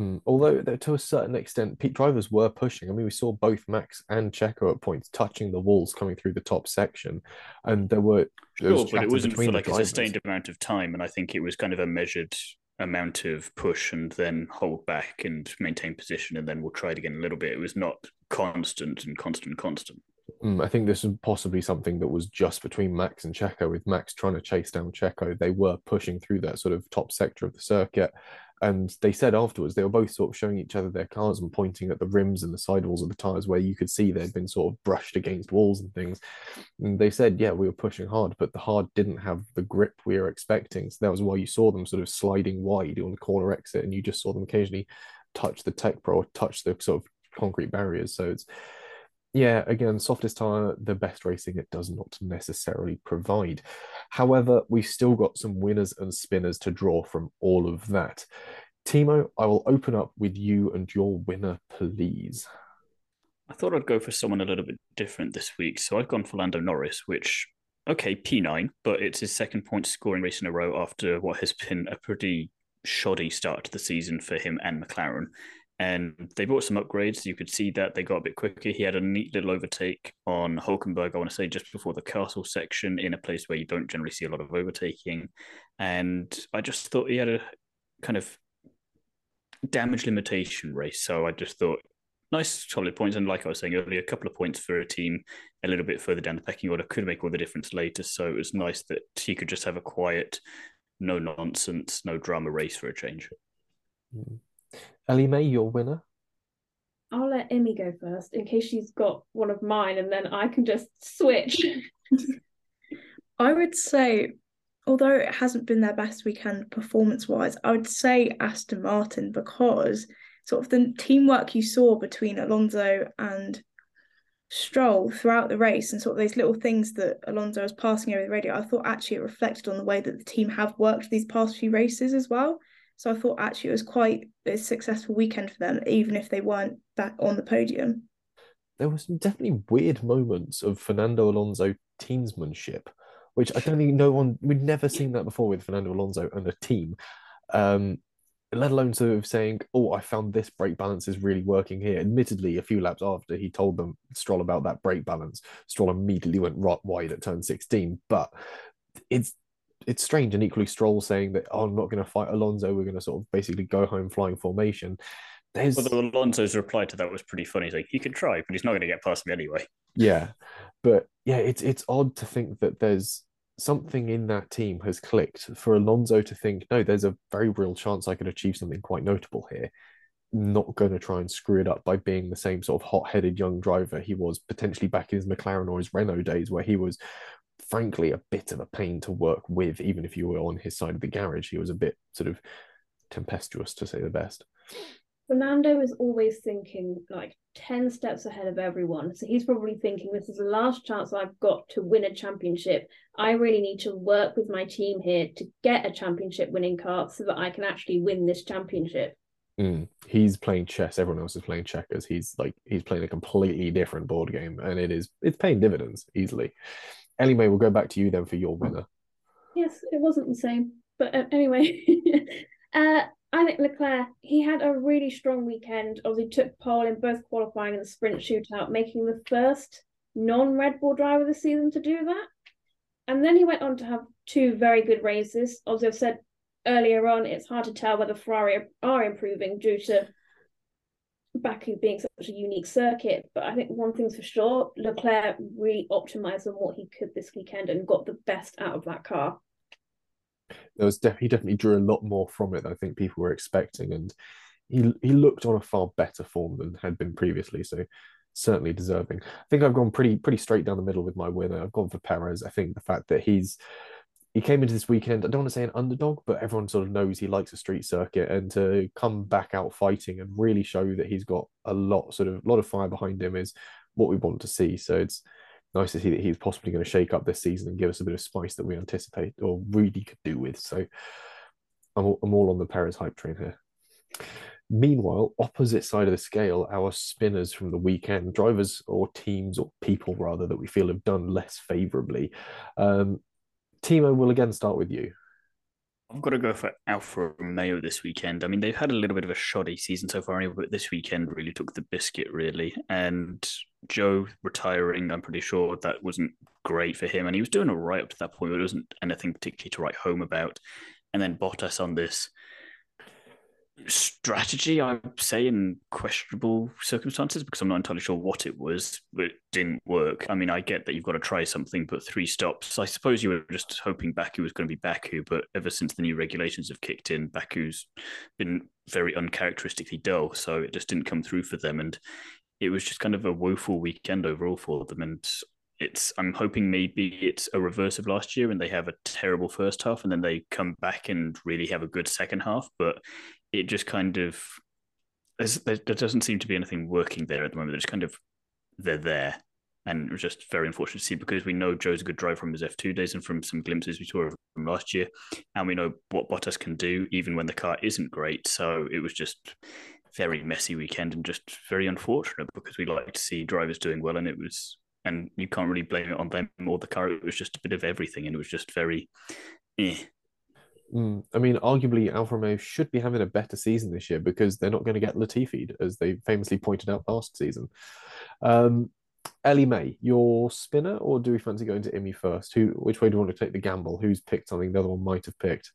Mm. Although to a certain extent, Pete drivers were pushing. I mean, we saw both Max and Checo at points touching the walls coming through the top section, and there were sure, but it wasn't for like a sustained amount of time. And I think it was kind of a measured amount of push and then hold back and maintain position and then we'll try it again a little bit. It was not constant and constant, constant. Mm, I think this is possibly something that was just between Max and Checo, with Max trying to chase down Checo. They were pushing through that sort of top sector of the circuit. And they said afterwards, they were both sort of showing each other their cars and pointing at the rims and the sidewalls of the tyres where you could see they'd been sort of brushed against walls and things. And they said, yeah, we were pushing hard, but the hard didn't have the grip we were expecting. So that was why you saw them sort of sliding wide on the corner exit and you just saw them occasionally touch the TecPro or touch the sort of concrete barriers. So it's, yeah, again, softest tire, the best racing it does not necessarily provide. However, we've still got some winners and spinners to draw from all of that. Thiemo, I will open up with you and your winner, please. I thought I'd go for someone a little bit different this week. So I've gone for Lando Norris, which, okay, P9, but it's his second point scoring race in a row after what has been a pretty shoddy start to the season for him and McLaren and they brought some upgrades. You could see that they got a bit quicker. He had a neat little overtake on Hulkenberg, I want to say, just before the castle section in a place where you don't generally see a lot of overtaking. And I just thought he had a kind of damage limitation race. So I just thought nice, solid points. And like I was saying earlier, a couple of points for a team a little bit further down the pecking order could make all the difference later. So it was nice that he could just have a quiet, no nonsense, no drama race for a change. Mm. Ellie May, your winner. I'll let Immy go first in case she's got one of mine, and then I can just switch. [LAUGHS] I would say, although it hasn't been their best weekend performance wise, I would say Aston Martin because sort of the teamwork you saw between Alonso and Stroll throughout the race and sort of those little things that Alonso was passing over the radio, I thought actually it reflected on the way that the team have worked these past few races as well. So I thought actually it was quite a successful weekend for them, even if they weren't back on the podium. There was definitely weird moments of Fernando Alonso teamsmanship, which I don't think no one we'd never seen that before with Fernando Alonso and a team. Um, let alone sort of saying, "Oh, I found this brake balance is really working here." Admittedly, a few laps after he told them Stroll about that brake balance, Stroll immediately went right wide at turn sixteen. But it's it's strange and equally Stroll saying that oh, I'm not going to fight Alonso. We're going to sort of basically go home flying formation. There's... Well, Alonso's reply to that was pretty funny. He's like, he could try, but he's not going to get past me anyway. Yeah, but yeah, it's it's odd to think that there's something in that team has clicked for Alonso to think, no, there's a very real chance I could achieve something quite notable here. Not going to try and screw it up by being the same sort of hot-headed young driver he was potentially back in his McLaren or his Renault days, where he was frankly a bit of a pain to work with, even if you were on his side of the garage. He was a bit sort of tempestuous, to say the best. Fernando is always thinking like 10 steps ahead of everyone. So he's probably thinking, this is the last chance I've got to win a championship. I really need to work with my team here to get a championship winning car so that I can actually win this championship. Mm. He's playing chess. Everyone else is playing checkers. He's like he's playing a completely different board game, and it is it's paying dividends easily. Ellie-May, we'll go back to you then for your winner. Yes, it wasn't the same. But uh, anyway, [LAUGHS] uh, I think Leclerc, he had a really strong weekend. Obviously, took pole in both qualifying and the sprint shootout, making the first non Red Bull driver this season to do that. And then he went on to have two very good races. Obviously, I've said earlier on, it's hard to tell whether Ferrari are improving due to Baku being such a unique circuit. But I think one thing's for sure, Leclerc really optimized on what he could this weekend and got the best out of that car. There was def- he definitely drew a lot more from it than I think people were expecting, and he he looked on a far better form than had been previously. So certainly deserving. I think I've gone pretty pretty straight down the middle with my winner. I've gone for Perez. I think the fact that he's he came into this weekend, I don't want to say an underdog, but everyone sort of knows he likes a street circuit and to come back out fighting and really show that he's got a lot sort of a lot of fire behind him is what we want to see. So it's nice to see that he's possibly going to shake up this season and give us a bit of spice that we anticipate or really could do with. So I'm all, I'm all on the Perez hype train here. Meanwhile, opposite side of the scale, our spinners from the weekend, drivers or teams or people rather that we feel have done less favourably. Um, Thiemo, will again start with you. I've got to go for Alfa Romeo this weekend. I mean, they've had a little bit of a shoddy season so far, but this weekend really took the biscuit, really. And Zhou retiring, I'm pretty sure that wasn't great for him. And he was doing all right up to that point, but it wasn't anything particularly to write home about. And then Bottas on this strategy, I'd say, in questionable circumstances because I'm not entirely sure what it was, but it didn't work. I mean, I get that you've got to try something, but three stops. I suppose you were just hoping Baku was going to be Baku, but ever since the new regulations have kicked in, Baku's been very uncharacteristically dull. So it just didn't come through for them. And it was just kind of a woeful weekend overall for them. And it's I'm hoping maybe it's a reverse of last year and they have a terrible first half and then they come back and really have a good second half. But it just kind of there, there doesn't seem to be anything working there at the moment. They're just kind of they're there, and it was just very unfortunate to see because we know Zhou's a good driver from his F two days and from some glimpses we saw from last year, and we know what Bottas can do even when the car isn't great. So it was just very messy weekend and just very unfortunate because we like to see drivers doing well, and it was and you can't really blame it on them or the car. It was just a bit of everything, and it was just very. Eh, Mm, I mean, arguably, Alfa Romeo should be having a better season this year because they're not going to get Latifi, as they famously pointed out last season. Um, Ellie-May, your spinner, or do we fancy going to Immy first? Who, which way do you want to take the gamble? Who's picked something the other one might have picked?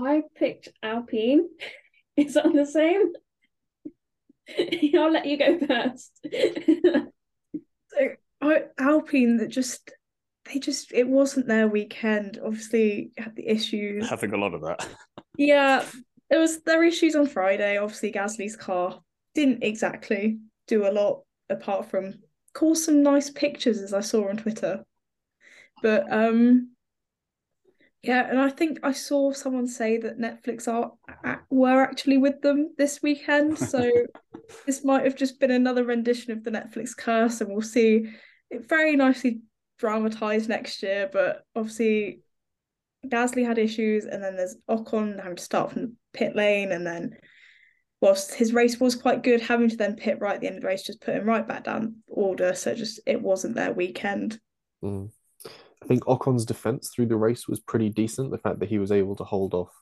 I picked Alpine. [LAUGHS] Is that the same? [LAUGHS] I'll let you go first. [LAUGHS] so, Alpine that just they just it wasn't their weekend. Obviously, had the issues. Having a lot of that. yeah, [LAUGHS] it was their issues on Friday. Obviously, Gasly's car didn't exactly do a lot apart from cause some nice pictures as I saw on Twitter. But um yeah, and I think I saw someone say that Netflix are were actually with them this weekend. [LAUGHS] So this might have just been another rendition of the Netflix curse, and we'll see. It very nicely dramatized next year, but obviously Gasly had issues, and then there's Ocon having to start from the pit lane, and then whilst his race was quite good, having to then pit right at the end of the race just put him right back down order. So just it wasn't their weekend. Mm. I think Ocon's defense through the race was pretty decent. The fact that he was able to hold off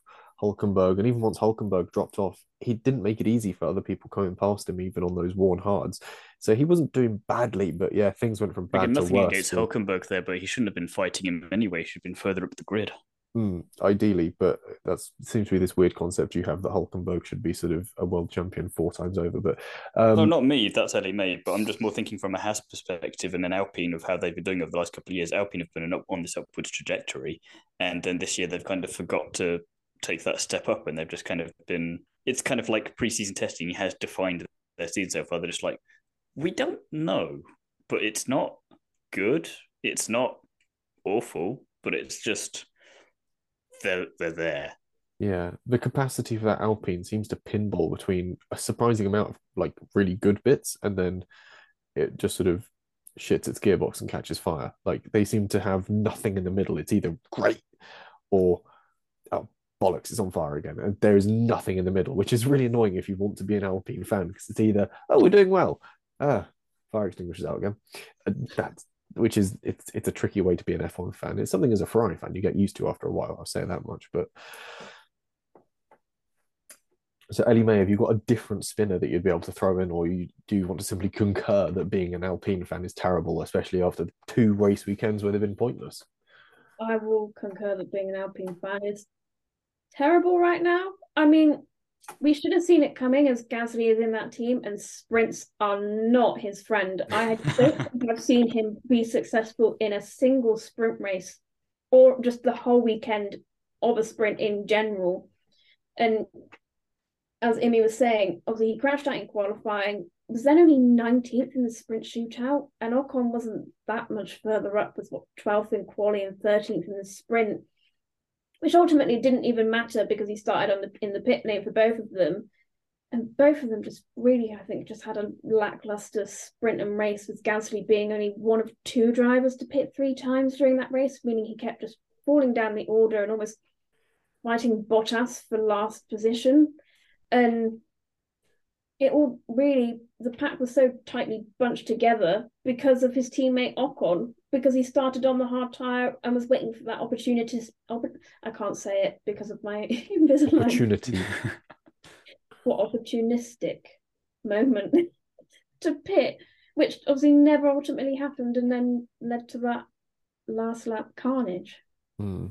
Hulkenberg, and even once Hulkenberg dropped off, he didn't make it easy for other people coming past him, even on those worn hards. So he wasn't doing badly, but yeah, things went from bad Again, to nothing worse. against so- Hulkenberg there, but he shouldn't have been fighting him anyway. He should have been further up the grid. Hmm, ideally, but that seems to be this weird concept you have that Hulkenberg should be sort of a world champion four times over. But um, no, not me. That's Ellie May, but I'm just more thinking from a Haas perspective and then Alpine of how they've been doing over the last couple of years. Alpine have been on this upwards trajectory, and then this year they've kind of forgot to take that step up, and they've just kind of been. It's kind of like preseason testing has defined their season so far. They're just like, we don't know, but it's not good. It's not awful, but it's just they're they're there. Yeah, the capacity for that Alpine seems to pinball between a surprising amount of like really good bits and then it just sort of shits its gearbox and catches fire. Like they seem to have nothing in the middle. It's either great or bollocks, it's on fire again. And there is nothing in the middle, which is really annoying if you want to be an Alpine fan because it's either oh we're doing well, ah fire extinguishers out again. And that's which is it's it's a tricky way to be an F1 fan. It's something as a Ferrari fan you get used to after a while. I'll say that much. But so Ellie May, have you got a different spinner that you'd be able to throw in, or you do you want to simply concur that being an Alpine fan is terrible, especially after two race weekends where they've been pointless? I will concur that being an Alpine fan is terrible right now. I mean, we should have seen it coming as Gasly is in that team, and sprints are not his friend. I don't think I've seen him be successful in a single sprint race or just the whole weekend of a sprint in general. And as Immy was saying, obviously he crashed out in qualifying, was then only 19th in the sprint shootout, and Ocon wasn't that much further up, was what 12th in quali and 13th in the sprint which ultimately didn't even matter because he started on the in the pit lane for both of them. And both of them just really, I think, just had a lackluster sprint and race, with Gasly being only one of two drivers to pit three times during that race, meaning he kept just falling down the order and almost fighting Bottas for last position. And it all really, the pack was so tightly bunched together because of his teammate Ocon, because he started on the hard tire and was waiting for that opportunity. I can't say it because of my [LAUGHS] Invisalign. Opportunity. [LAUGHS] what opportunistic moment [LAUGHS] to pit, which obviously never ultimately happened, and then led to that last lap carnage. Hmm.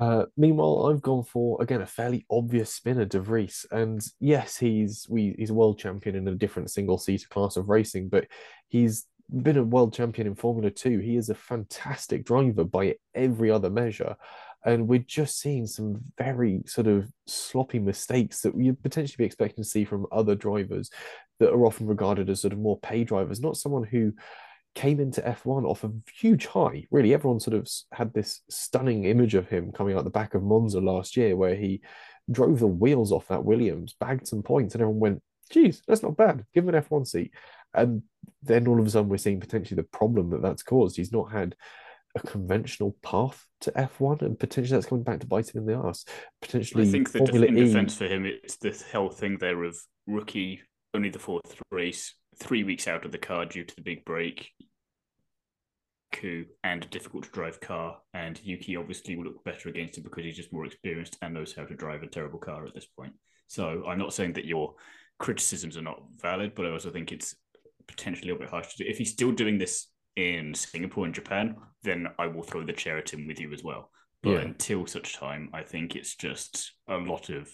Uh, meanwhile, I've gone for again a fairly obvious spinner, De Vries, and yes, he's we he's a world champion in a different single seater class of racing, but he's been a world champion in Formula Two. He is a fantastic driver by every other measure. And we're just seeing some very sort of sloppy mistakes that you'd potentially be expecting to see from other drivers that are often regarded as sort of more pay drivers, not someone who came into F1 off a huge high. Really, everyone sort of had this stunning image of him coming out the back of Monza last year, where he drove the wheels off that Williams, bagged some points, and everyone went, geez, that's not bad. Give him an F1 seat. And then all of a sudden, we're seeing potentially the problem that that's caused. He's not had a conventional path to F1, and potentially that's coming back to bite him in the ass. Potentially, I think the def- in e... defense for him, it's the whole thing there of rookie, only the fourth race, three weeks out of the car due to the big break, coup, and a difficult to drive car. And Yuki obviously will look better against him because he's just more experienced and knows how to drive a terrible car at this point. So I'm not saying that your criticisms are not valid, but I also think it's potentially a little bit harsh to do. If he's still doing this in Singapore and Japan, then I will throw the chair at him with you as well. But yeah. until such time, I think it's just a lot of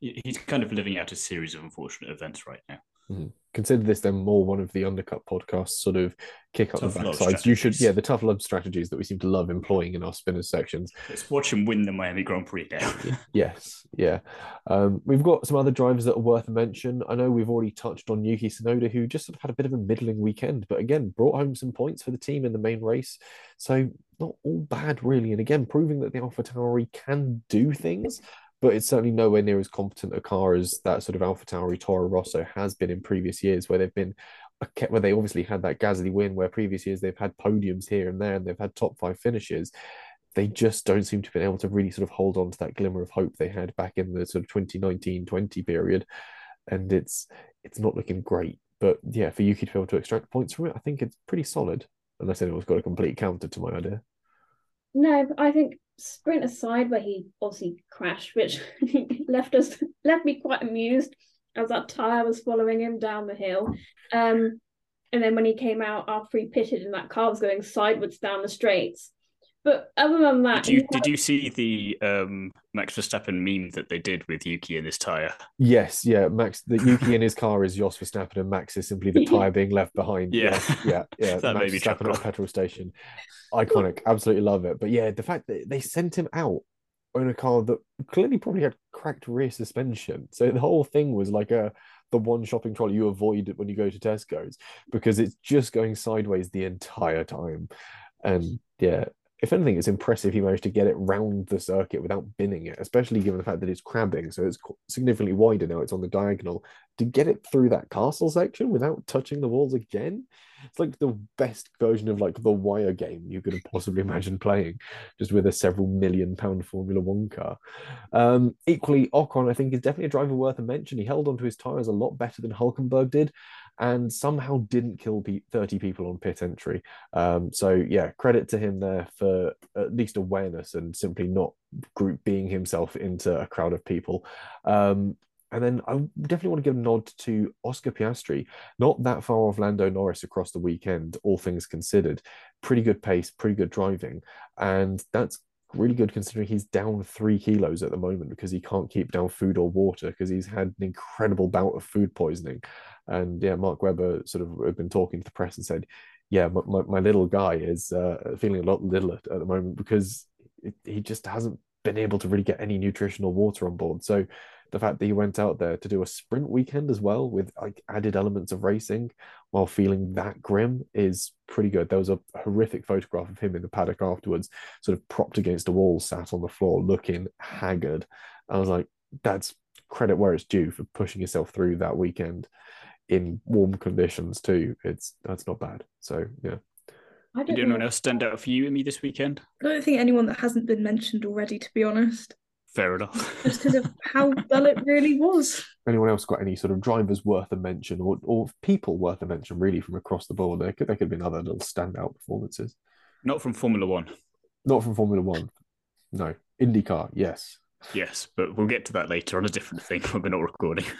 he's kind of living out a series of unfortunate events right now. Mm-hmm. Consider this then more one of the undercut podcasts, sort of kick up tough the backsides. You should, yeah, the tough love strategies that we seem to love employing in our spinners sections. Let's watch him win the Miami Grand Prix now. [LAUGHS] yes, yeah. Um, we've got some other drivers that are worth mention. I know we've already touched on Yuki Tsunoda, who just sort of had a bit of a middling weekend, but again brought home some points for the team in the main race. So not all bad really, and again proving that the AlphaTauri can do things but it's certainly nowhere near as competent a car as that sort of Alpha Tauri Toro Rosso has been in previous years, where they've been where they obviously had that Gasly win, where previous years they've had podiums here and there and they've had top five finishes. They just don't seem to have been able to really sort of hold on to that glimmer of hope they had back in the sort of 2019-20 period. And it's it's not looking great. But yeah, for Yuki to be able to extract points from it, I think it's pretty solid. Unless anyone's got a complete counter to my idea. No, I think sprint aside where he obviously crashed, which [LAUGHS] left us left me quite amused as that tire was following him down the hill. Um, and then when he came out after he pitted and that car was going sideways down the straights. But other than that, did you did you see the um, Max Verstappen meme that they did with Yuki in his tire? Yes, yeah. Max, the Yuki in his car is Jos Verstappen, and Max is simply the [LAUGHS] tire being left behind. Yeah, yeah, yeah. [LAUGHS] that Max made me Verstappen at a petrol station iconic. Absolutely love it. But yeah, the fact that they sent him out in a car that clearly probably had cracked rear suspension. So the whole thing was like a the one shopping trolley you avoid when you go to Tesco's because it's just going sideways the entire time. And yeah, if anything, it's impressive he managed to get it round the circuit without binning it, especially given the fact that it's crabbing, so it's significantly wider now. It's on the diagonal to get it through that castle section without touching the walls again. It's like the best version of like the wire game you could have possibly [LAUGHS] imagined playing, just with a several million pound Formula One car. Um, equally, Ocon, I think, is definitely a driver worth a mention. He held onto his tires a lot better than Hulkenberg did, and somehow didn't kill 30 people on pit entry. Um, so, yeah, credit to him there for at least awareness and simply not group being himself into a crowd of people. Um, and then I definitely want to give a nod to Oscar Piastri. Not that far off Lando Norris across the weekend, all things considered. Pretty good pace, pretty good driving. And that's really good considering he's down three kilos at the moment because he can't keep down food or water because he's had an incredible bout of food poisoning. And yeah, Mark Webber sort of had been talking to the press and said, yeah, my, my, my little guy is uh, feeling a lot littler at the moment because it, he just hasn't been able to really get any nutritional water on board. So the fact that he went out there to do a sprint weekend as well with like added elements of racing while feeling that grim is pretty good. There was a horrific photograph of him in the paddock afterwards, sort of propped against a wall, sat on the floor, looking haggard. I was like, that's credit where it's due for pushing yourself through that weekend in warm conditions too. It's that's not bad. So yeah. I don't Did anyone else stand out for you and me this weekend? I don't think anyone that hasn't been mentioned already, to be honest. Fair enough. Just because of how dull it really was. Anyone else got any sort of drivers worth a mention or, or people worth a mention really from across the board? There could there could have been other little standout performances. Not from Formula One. Not from Formula One. No. IndyCar, yes. Yes, but we'll get to that later on a different thing when we're not recording. [LAUGHS]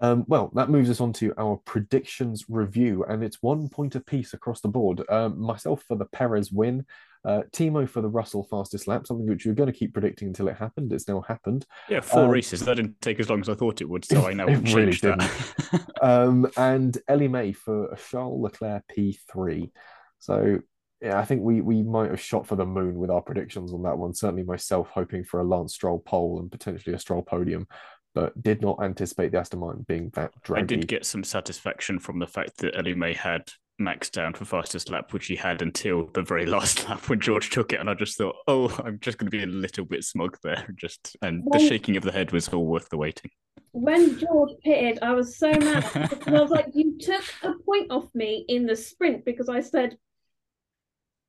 Um, well, that moves us on to our predictions review, and it's one point apiece across the board. Um, myself for the Perez win, uh, Thiemo for the Russell fastest lap, something which you were going to keep predicting until it happened. It's now happened. Yeah, four um, races. That didn't take as long as I thought it would, so I [LAUGHS] know it really didn't. [LAUGHS] um, and Ellie May for a Charles Leclerc P3. So yeah, I think we we might have shot for the moon with our predictions on that one. Certainly myself hoping for a Lance Stroll pole and potentially a Stroll podium but did not anticipate the Aston Martin being that draggy. I did get some satisfaction from the fact that Ellie May had Max down for fastest lap, which he had until the very [LAUGHS] last lap when George took it, and I just thought, oh, I'm just going to be a little bit smug there. [LAUGHS] Just and when, the shaking of the head was all worth the waiting. When George pitted, I was so mad because I was like, [LAUGHS] you took a point off me in the sprint because I said,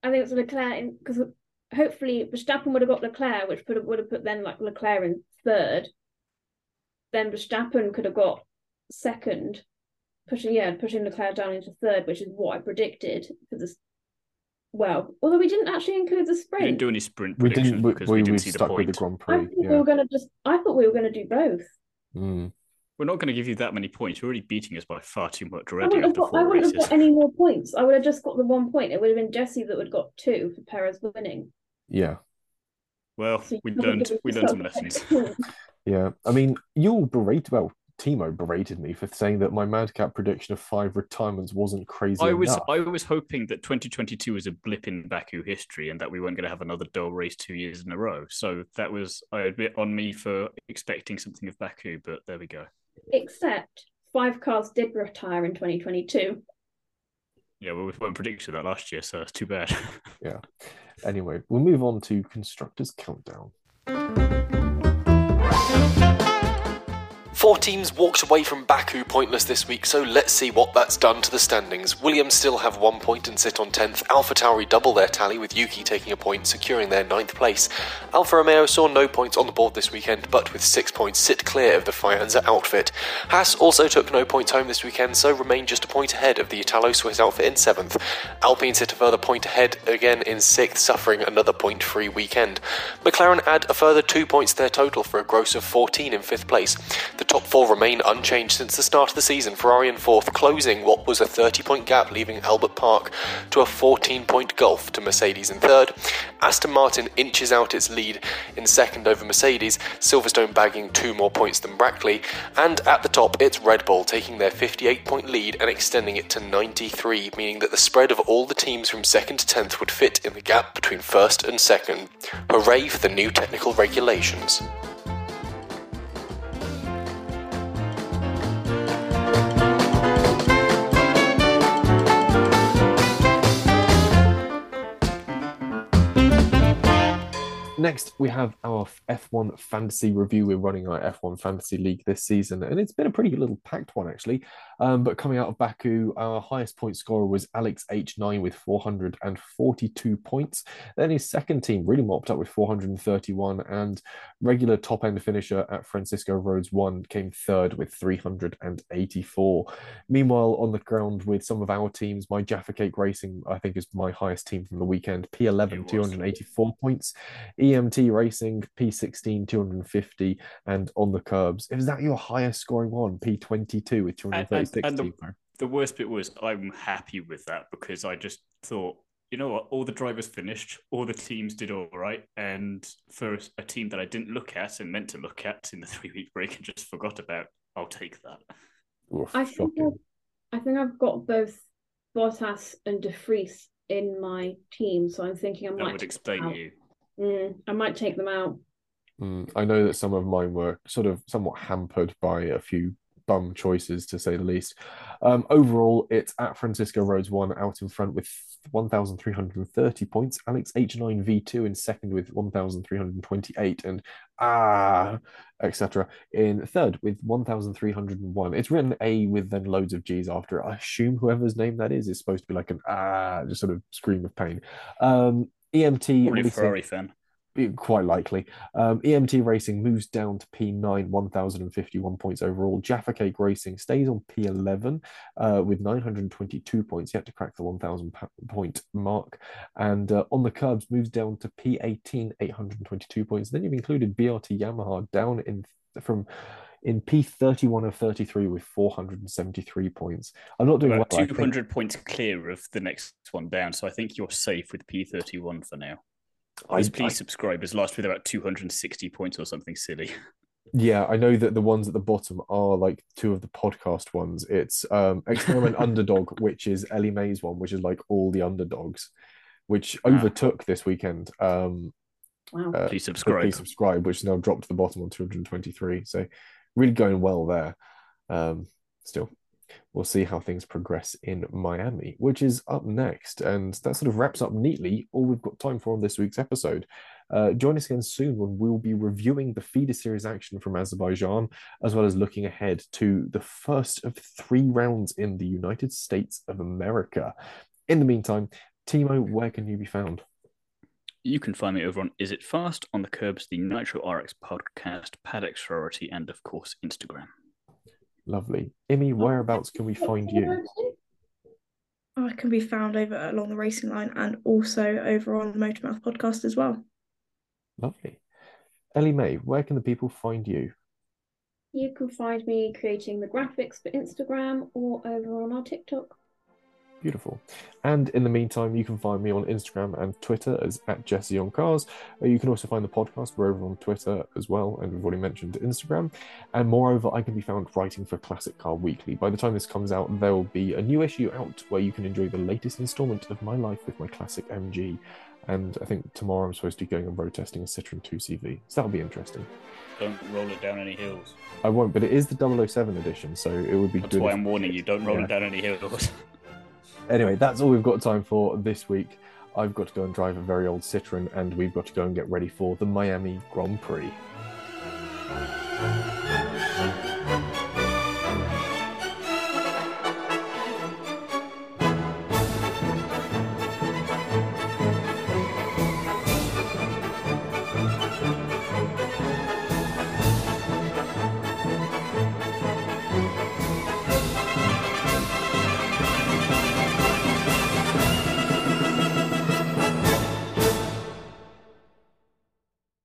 I think it's Leclerc because hopefully Verstappen would have got Leclerc, which would have, would have put then like Leclerc in third then Verstappen could have got second, pushing yeah, pushing Leclerc down into third, which is what I predicted for this. Well, although we didn't actually include the sprint. We didn't do any sprint we didn't, we, because we, we didn't see the point. The Grand Prix, I thought yeah. we were going to just. I thought we were going to do both. Mm. We're not going to give you that many points. You're already beating us by far too much already. I wouldn't, have got, I wouldn't have got any more points. I would have just got the one point. It would have been Jesse that would have got two for Perez winning. Yeah. Well, so we learned we learned some lessons. [LAUGHS] Yeah, I mean, you'll berate. Well, Thiemo berated me for saying that my madcap prediction of five retirements wasn't crazy. I was enough. I was hoping that 2022 was a blip in Baku history and that we weren't going to have another dull race two years in a row. So that was I admit on me for expecting something of Baku, but there we go. Except five cars did retire in 2022. Yeah, well, we weren't predicting that last year, so that's too bad. [LAUGHS] yeah. Anyway, we'll move on to constructors countdown. Four teams walked away from Baku pointless this week, so let's see what that's done to the standings. Williams still have one point and sit on 10th. Alpha Tauri double their tally, with Yuki taking a point, securing their ninth place. Alfa Romeo saw no points on the board this weekend, but with six points sit clear of the Faenza outfit. Haas also took no points home this weekend, so remain just a point ahead of the Italo Swiss outfit in seventh. Alpine sit a further point ahead again in sixth, suffering another point free weekend. McLaren add a further two points to their total for a gross of 14 in fifth place. The top four remain unchanged since the start of the season, Ferrari in fourth, closing what was a 30 point gap, leaving Albert Park to a 14 point gulf to Mercedes in third. Aston Martin inches out its lead in second over Mercedes, Silverstone bagging two more points than Brackley, and at the top it's Red Bull taking their 58 point lead and extending it to 93, meaning that the spread of all the teams from second to 10th would fit in the gap between first and second. Hooray for the new technical regulations. Next, we have our F1 fantasy review. We're running our F1 fantasy league this season, and it's been a pretty little packed one, actually. Um, but coming out of Baku, our highest point scorer was Alex H9 with 442 points. Then his second team really mopped up with 431, and regular top end finisher at Francisco Roads 1 came third with 384. Meanwhile, on the ground with some of our teams, my Jaffa Cake Racing, I think, is my highest team from the weekend. P11, 284 points. EMT Racing, P16, 250, and On the Kerbs. Is that your highest scoring one? P22 with 236. And, and, and the, the worst bit was I'm happy with that because I just thought, you know what, all the drivers finished, all the teams did all right. And for a team that I didn't look at and meant to look at in the [LAUGHS] three week break and just forgot about, I'll take that. Oof, I think. I've, I think I've got both Bottas and De Vries in my team, so I'm thinking I That might would take explain them out. you. Mm, I might take them out. Mm, I know that some of mine were sort of somewhat hampered by a few bum choices, to say the least. Um, overall, it's at Francisco Roads 1 out in front with 1,330 points. Alex H9 V2 in second with 1,328, and ah, etc. in third with 1,301. It's written A with then loads of G's after it. I assume whoever's name that is is supposed to be like an ah, just sort of scream of pain. Um, EMT Probably Ferrari fan. Quite likely. Um, EMT Racing moves down to P9, 1,051 points overall. Jaffa Cake Racing stays on P11 uh, with 922 points, yet to crack the 1,000 point mark. And uh, On the Kerbs moves down to P18, 822 points. Then you've included BRT Yamaha down in from in P31 of 33 with 473 points. I'm not doing well. I think- 200 points clear of the next one down. So I think you're safe with P31 for now. I- Those I- please subscribers last with about 260 points or something silly. [LAUGHS] Yeah, I know that the ones at the bottom are like two of the podcast ones. It's um Experiment [LAUGHS] Underdog, which is Ellie May's one, which is like all the underdogs, which Ah. overtook this weekend. Um Wow. uh, Please subscribe. please subscribe, which now dropped to the bottom on 223. So really going well there. Um still. We'll see how things progress in Miami, which is up next. And that sort of wraps up neatly all we've got time for on this week's episode. Uh, join us again soon when we'll be reviewing the feeder series action from Azerbaijan, as well as looking ahead to the first of three rounds in the United States of America. In the meantime, Thiemo, where can you be found? You can find me over on Is It Fast, On the Kerbs, the Nitro RX podcast, Paddock Sorority, and of course, Instagram. Lovely. Immy, whereabouts can we find you? I can be found over along the racing line and also over on the Motormouth podcast as well. Lovely. Ellie May, where can the people find you? You can find me creating the graphics for Instagram or over on our TikTok. Beautiful. And in the meantime, you can find me on Instagram and Twitter as at Jesse on Cars. Uh, You can also find the podcast. We're over on Twitter as well, and we've already mentioned Instagram. And moreover, I can be found writing for Classic Car Weekly. By the time this comes out, there will be a new issue out where you can enjoy the latest installment of my life with my classic MG. And I think tomorrow I'm supposed to be going and road testing a Citroen 2CV. So that'll be interesting. Don't roll it down any hills. I won't, but it is the 007 edition, so it would be That's good. why if- I'm warning you. Don't roll Yeah. it down any hills. [LAUGHS] Anyway, that's all we've got time for this week. I've got to go and drive a very old Citroen, and we've got to go and get ready for the Miami Grand Prix.